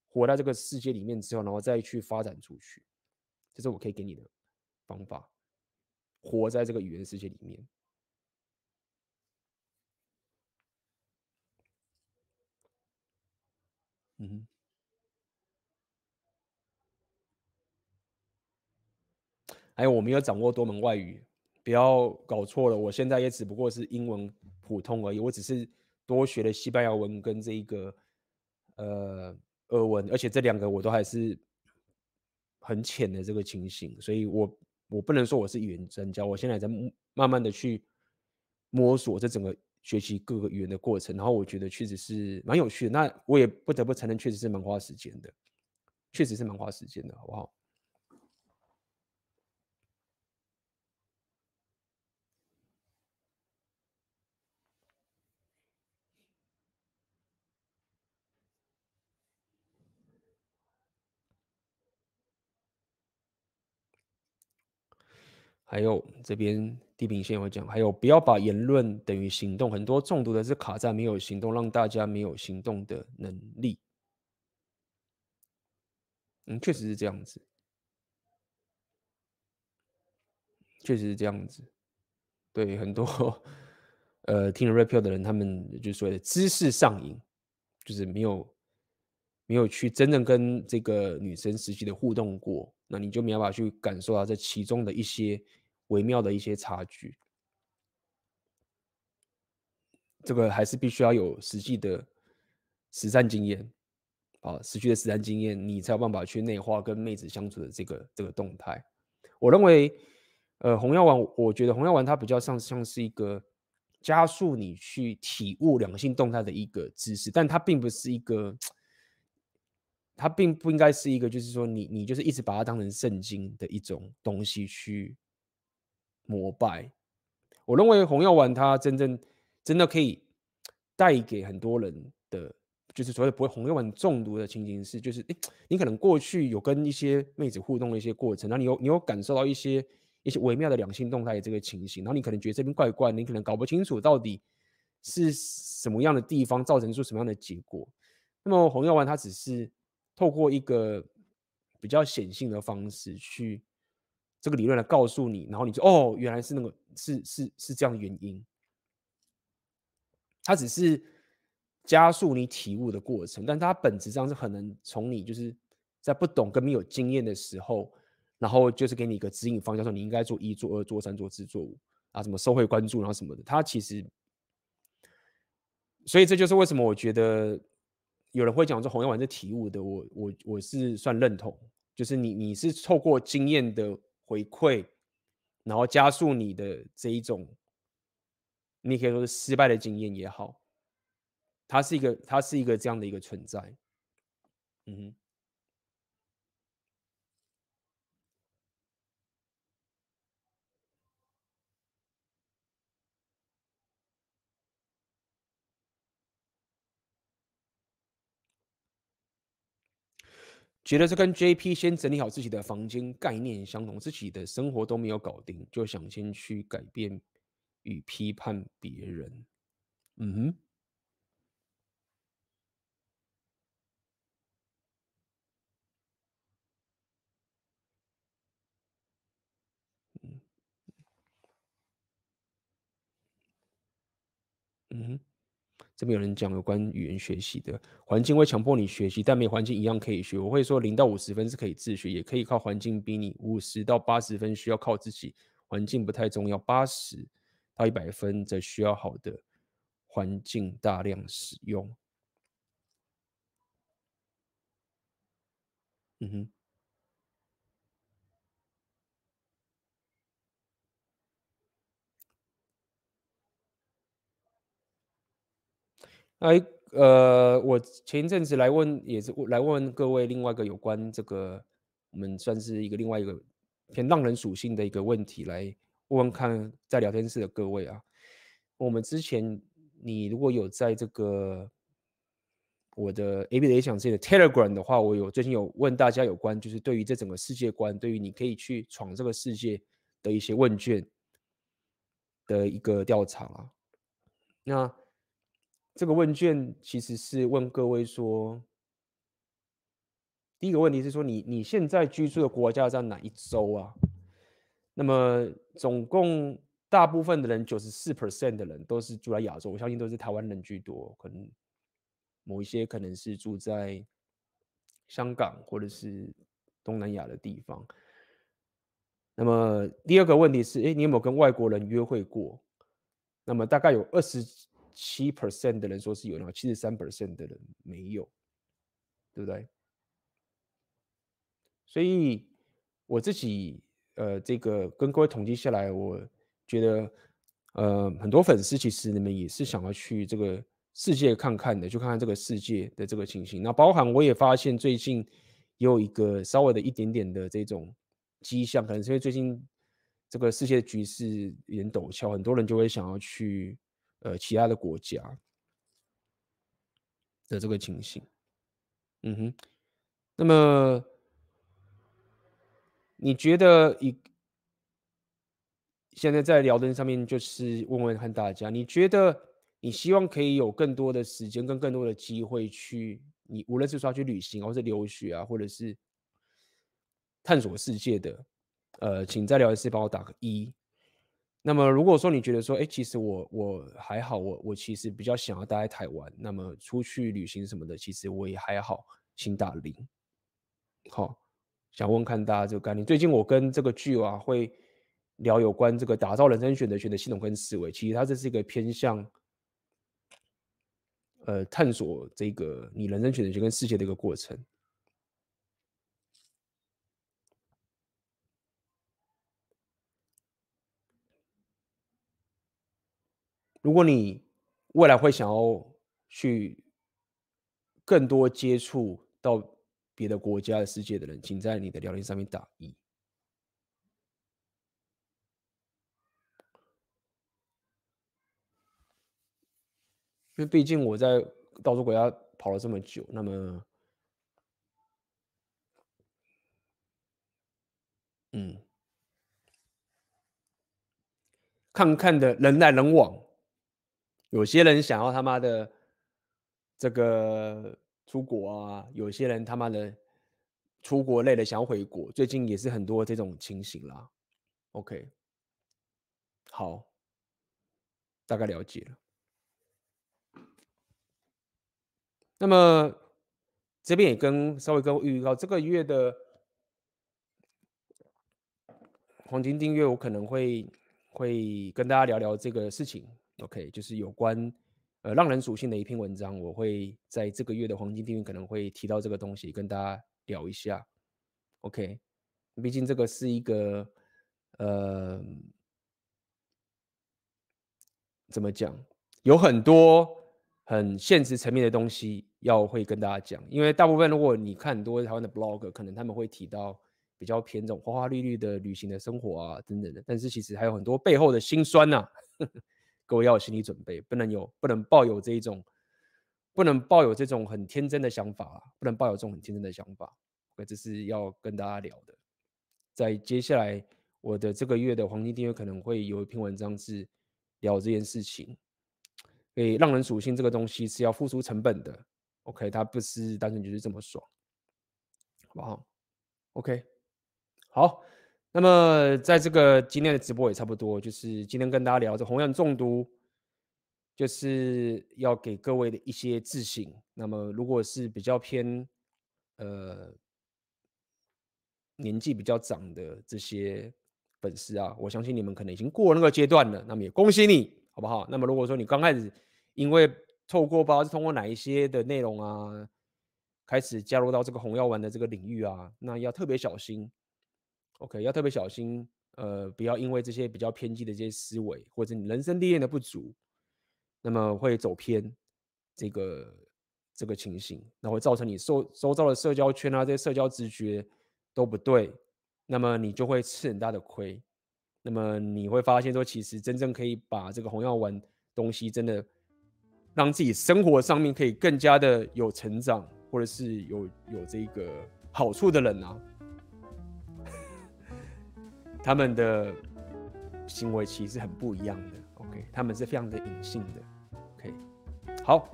活在这个世界里面之后，然后再去发展出去，这是我可以给你的方法。活在这个语言世界里面，嗯哼，还有我没有掌握多门外语，不要搞错了。我现在也只不过是英文普通而已，我只是多学了西班牙文跟这一个呃俄文，而且这两个我都还是很浅的这个情形，所以我。我不能说我是语言专家，我现在在慢慢的去摸索这整个学习各个语言的过程，然后我觉得确实是蛮有趣的。那我也不得不承认，确实是蛮花时间的，确实是蛮花时间的，好不好？还有这边地平线会讲，还有不要把言论等于行动，很多中毒的是卡在没有行动，让大家没有行动的能力。嗯，确实是这样子，确实是这样子。对很多呃听了 Red Pill 的人，他们就所谓的知识上瘾，就是没有没有去真正跟这个女生实际的互动过，那你就没有办法去感受到这其中的一些。微妙的一些差距，这个还是必须要有实际的实战经验啊，实际的实战经验，你才有办法去内化跟妹子相处的这个这个动态。我认为，呃，红药丸，我觉得红药丸它比较像像是一个加速你去体悟两性动态的一个知识，但它并不是一个，它并不应该是一个，就是说你你就是一直把它当成圣经的一种东西去膜拜。我认为红药丸它真正真的可以带给很多人的，就是所谓不会红药丸中毒的情形是，就是诶，你可能过去有跟一些妹子互动的一些过程，然后你有你有感受到一些一些微妙的两性动态的这个情形，然后你可能觉得这边怪怪，你可能搞不清楚到底是什么样的地方造成出什么样的结果。那么红药丸它只是透过一个比较显性的方式去这个理论来告诉你，然后你就哦，原来是那个。是是是这样的原因，它只是加速你体悟的过程，但它本质上是很能从你就是在不懂跟没有经验的时候，然后就是给你一个指引方向，说你应该做一、做二、做三、做四、做五啊，什么社会关注，然后什么的。它其实，所以这就是为什么我觉得有人会讲说红药丸是体悟的，我我我是算认同，就是你你是透过经验的回馈。然后加速你的这一种，你可以说是失败的经验也好，它是一个，它是一个这样的一个存在，嗯哼。觉得是跟 JP 先整理好自己的房间概念相同，自己的生活都没有搞定，就想先去改变与批判别人。嗯哼，嗯，嗯哼。这边有人讲有关语言学习的环境会强迫你学习，但没有环境一样可以学。我会说零到五十分是可以自学，也可以靠环境逼你。五十到八十分需要靠自己，环境不太重要。八十到一百分则需要好的环境大量使用。嗯哼。哎，呃，我前一阵子来问，也是来问问各位另外一个有关这个，我们算是一个另外一个偏浪人属性的一个问题，来问问看，在聊天室的各位啊，我们之前你如果有在这个我的 A B 的想这的 Telegram 的话，我有最近有问大家有关，就是对于这整个世界观，对于你可以去闯这个世界的一些问卷的一个调查啊，那。这个问卷其实是问各位说，第一个问题是说你你现在居住的国家在哪一州啊？那么总共大部分的人，九十四 percent 的人都是住在亚洲，我相信都是台湾人居多，可能某一些可能是住在香港或者是东南亚的地方。那么第二个问题是，诶，你有没有跟外国人约会过？那么大概有二十。七 percent 的人说是有，然后七十三 percent 的人没有，对不对？所以我自己呃，这个跟各位统计下来，我觉得呃，很多粉丝其实你们也是想要去这个世界看看的，去看看这个世界的这个情形。那包含我也发现最近也有一个稍微的一点点的这种迹象，可能是因为最近这个世界的局势有点陡峭，很多人就会想要去。呃，其他的国家的这个情形，嗯哼，那么你觉得以现在在聊天上面，就是问问看大家，你觉得你希望可以有更多的时间跟更多的机会去，你无论是说去旅行，或是留学啊，或者是探索世界的，呃，请在聊天室帮我打个一。那么，如果说你觉得说，哎，其实我我还好，我我其实比较想要待在台湾，那么出去旅行什么的，其实我也还好，请打零。好，想问看大家这个概念。最近我跟这个剧啊会聊有关这个打造人生选择权的系统跟思维，其实它这是一个偏向呃探索这个你人生选择权跟世界的一个过程。如果你未来会想要去更多接触到别的国家的世界的人，请在你的聊天上面打一。因为毕竟我在到处国家跑了这么久，那么，嗯，看看的人来人往，有些人想要他妈的这个出国啊，有些人他妈的出国累了想回国，最近也是很多这种情形啦。OK，好，大概了解了。那么这边也跟稍微跟我预告，这个月的黄金订阅，我可能会会跟大家聊聊这个事情。OK，就是有关呃浪人属性的一篇文章，我会在这个月的黄金订阅可能会提到这个东西，跟大家聊一下。OK，毕竟这个是一个呃怎么讲，有很多。很现实层面的东西要会跟大家讲，因为大部分如果你看很多台湾的 blog，可能他们会提到比较偏这种花花绿绿的旅行的生活啊等等的，但是其实还有很多背后的辛酸呐、啊，各位要有心理准备，不能有不能抱有这一种不能抱有这种很天真的想法、不能抱有这种很天真的想法，这是要跟大家聊的。在接下来我的这个月的黄金订阅可能会有一篇文章是聊这件事情。所以让人属性这个东西是要付出成本的，OK，它不是单纯就是这么爽，好不好？OK，好，那么在这个今天的直播也差不多，就是今天跟大家聊这红药中毒，就是要给各位的一些自省。那么如果是比较偏呃年纪比较长的这些粉丝啊，我相信你们可能已经过那个阶段了，那么也恭喜你。好不好？那么如果说你刚开始因为透过不知道是通过哪一些的内容啊，开始加入到这个红药丸的这个领域啊，那要特别小心。OK，要特别小心，呃，不要因为这些比较偏激的这些思维，或者你人生历练的不足，那么会走偏这个这个情形，那会造成你受周遭的社交圈啊，这些社交直觉都不对，那么你就会吃很大的亏。那么你会发现说，其实真正可以把这个红药丸东西真的让自己生活上面可以更加的有成长，或者是有有这个好处的人啊，他们的行为其实很不一样的。OK，他们是非常的隐性的。OK，好，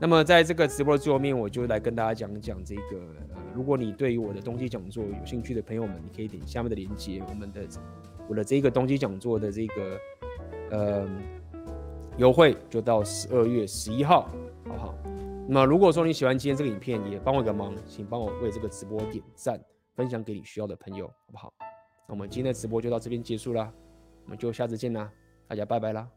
那么在这个直播的最后面，我就来跟大家讲讲这个呃，如果你对于我的东西讲座有兴趣的朋友们，你可以点下面的链接，我们的。我的这个东西讲座的这个呃优惠就到十二月十一号，好不好？那么如果说你喜欢今天这个影片，也帮我一个忙，请帮我为这个直播点赞，分享给你需要的朋友，好不好？我们今天的直播就到这边结束了，我们就下次见啦，大家拜拜了。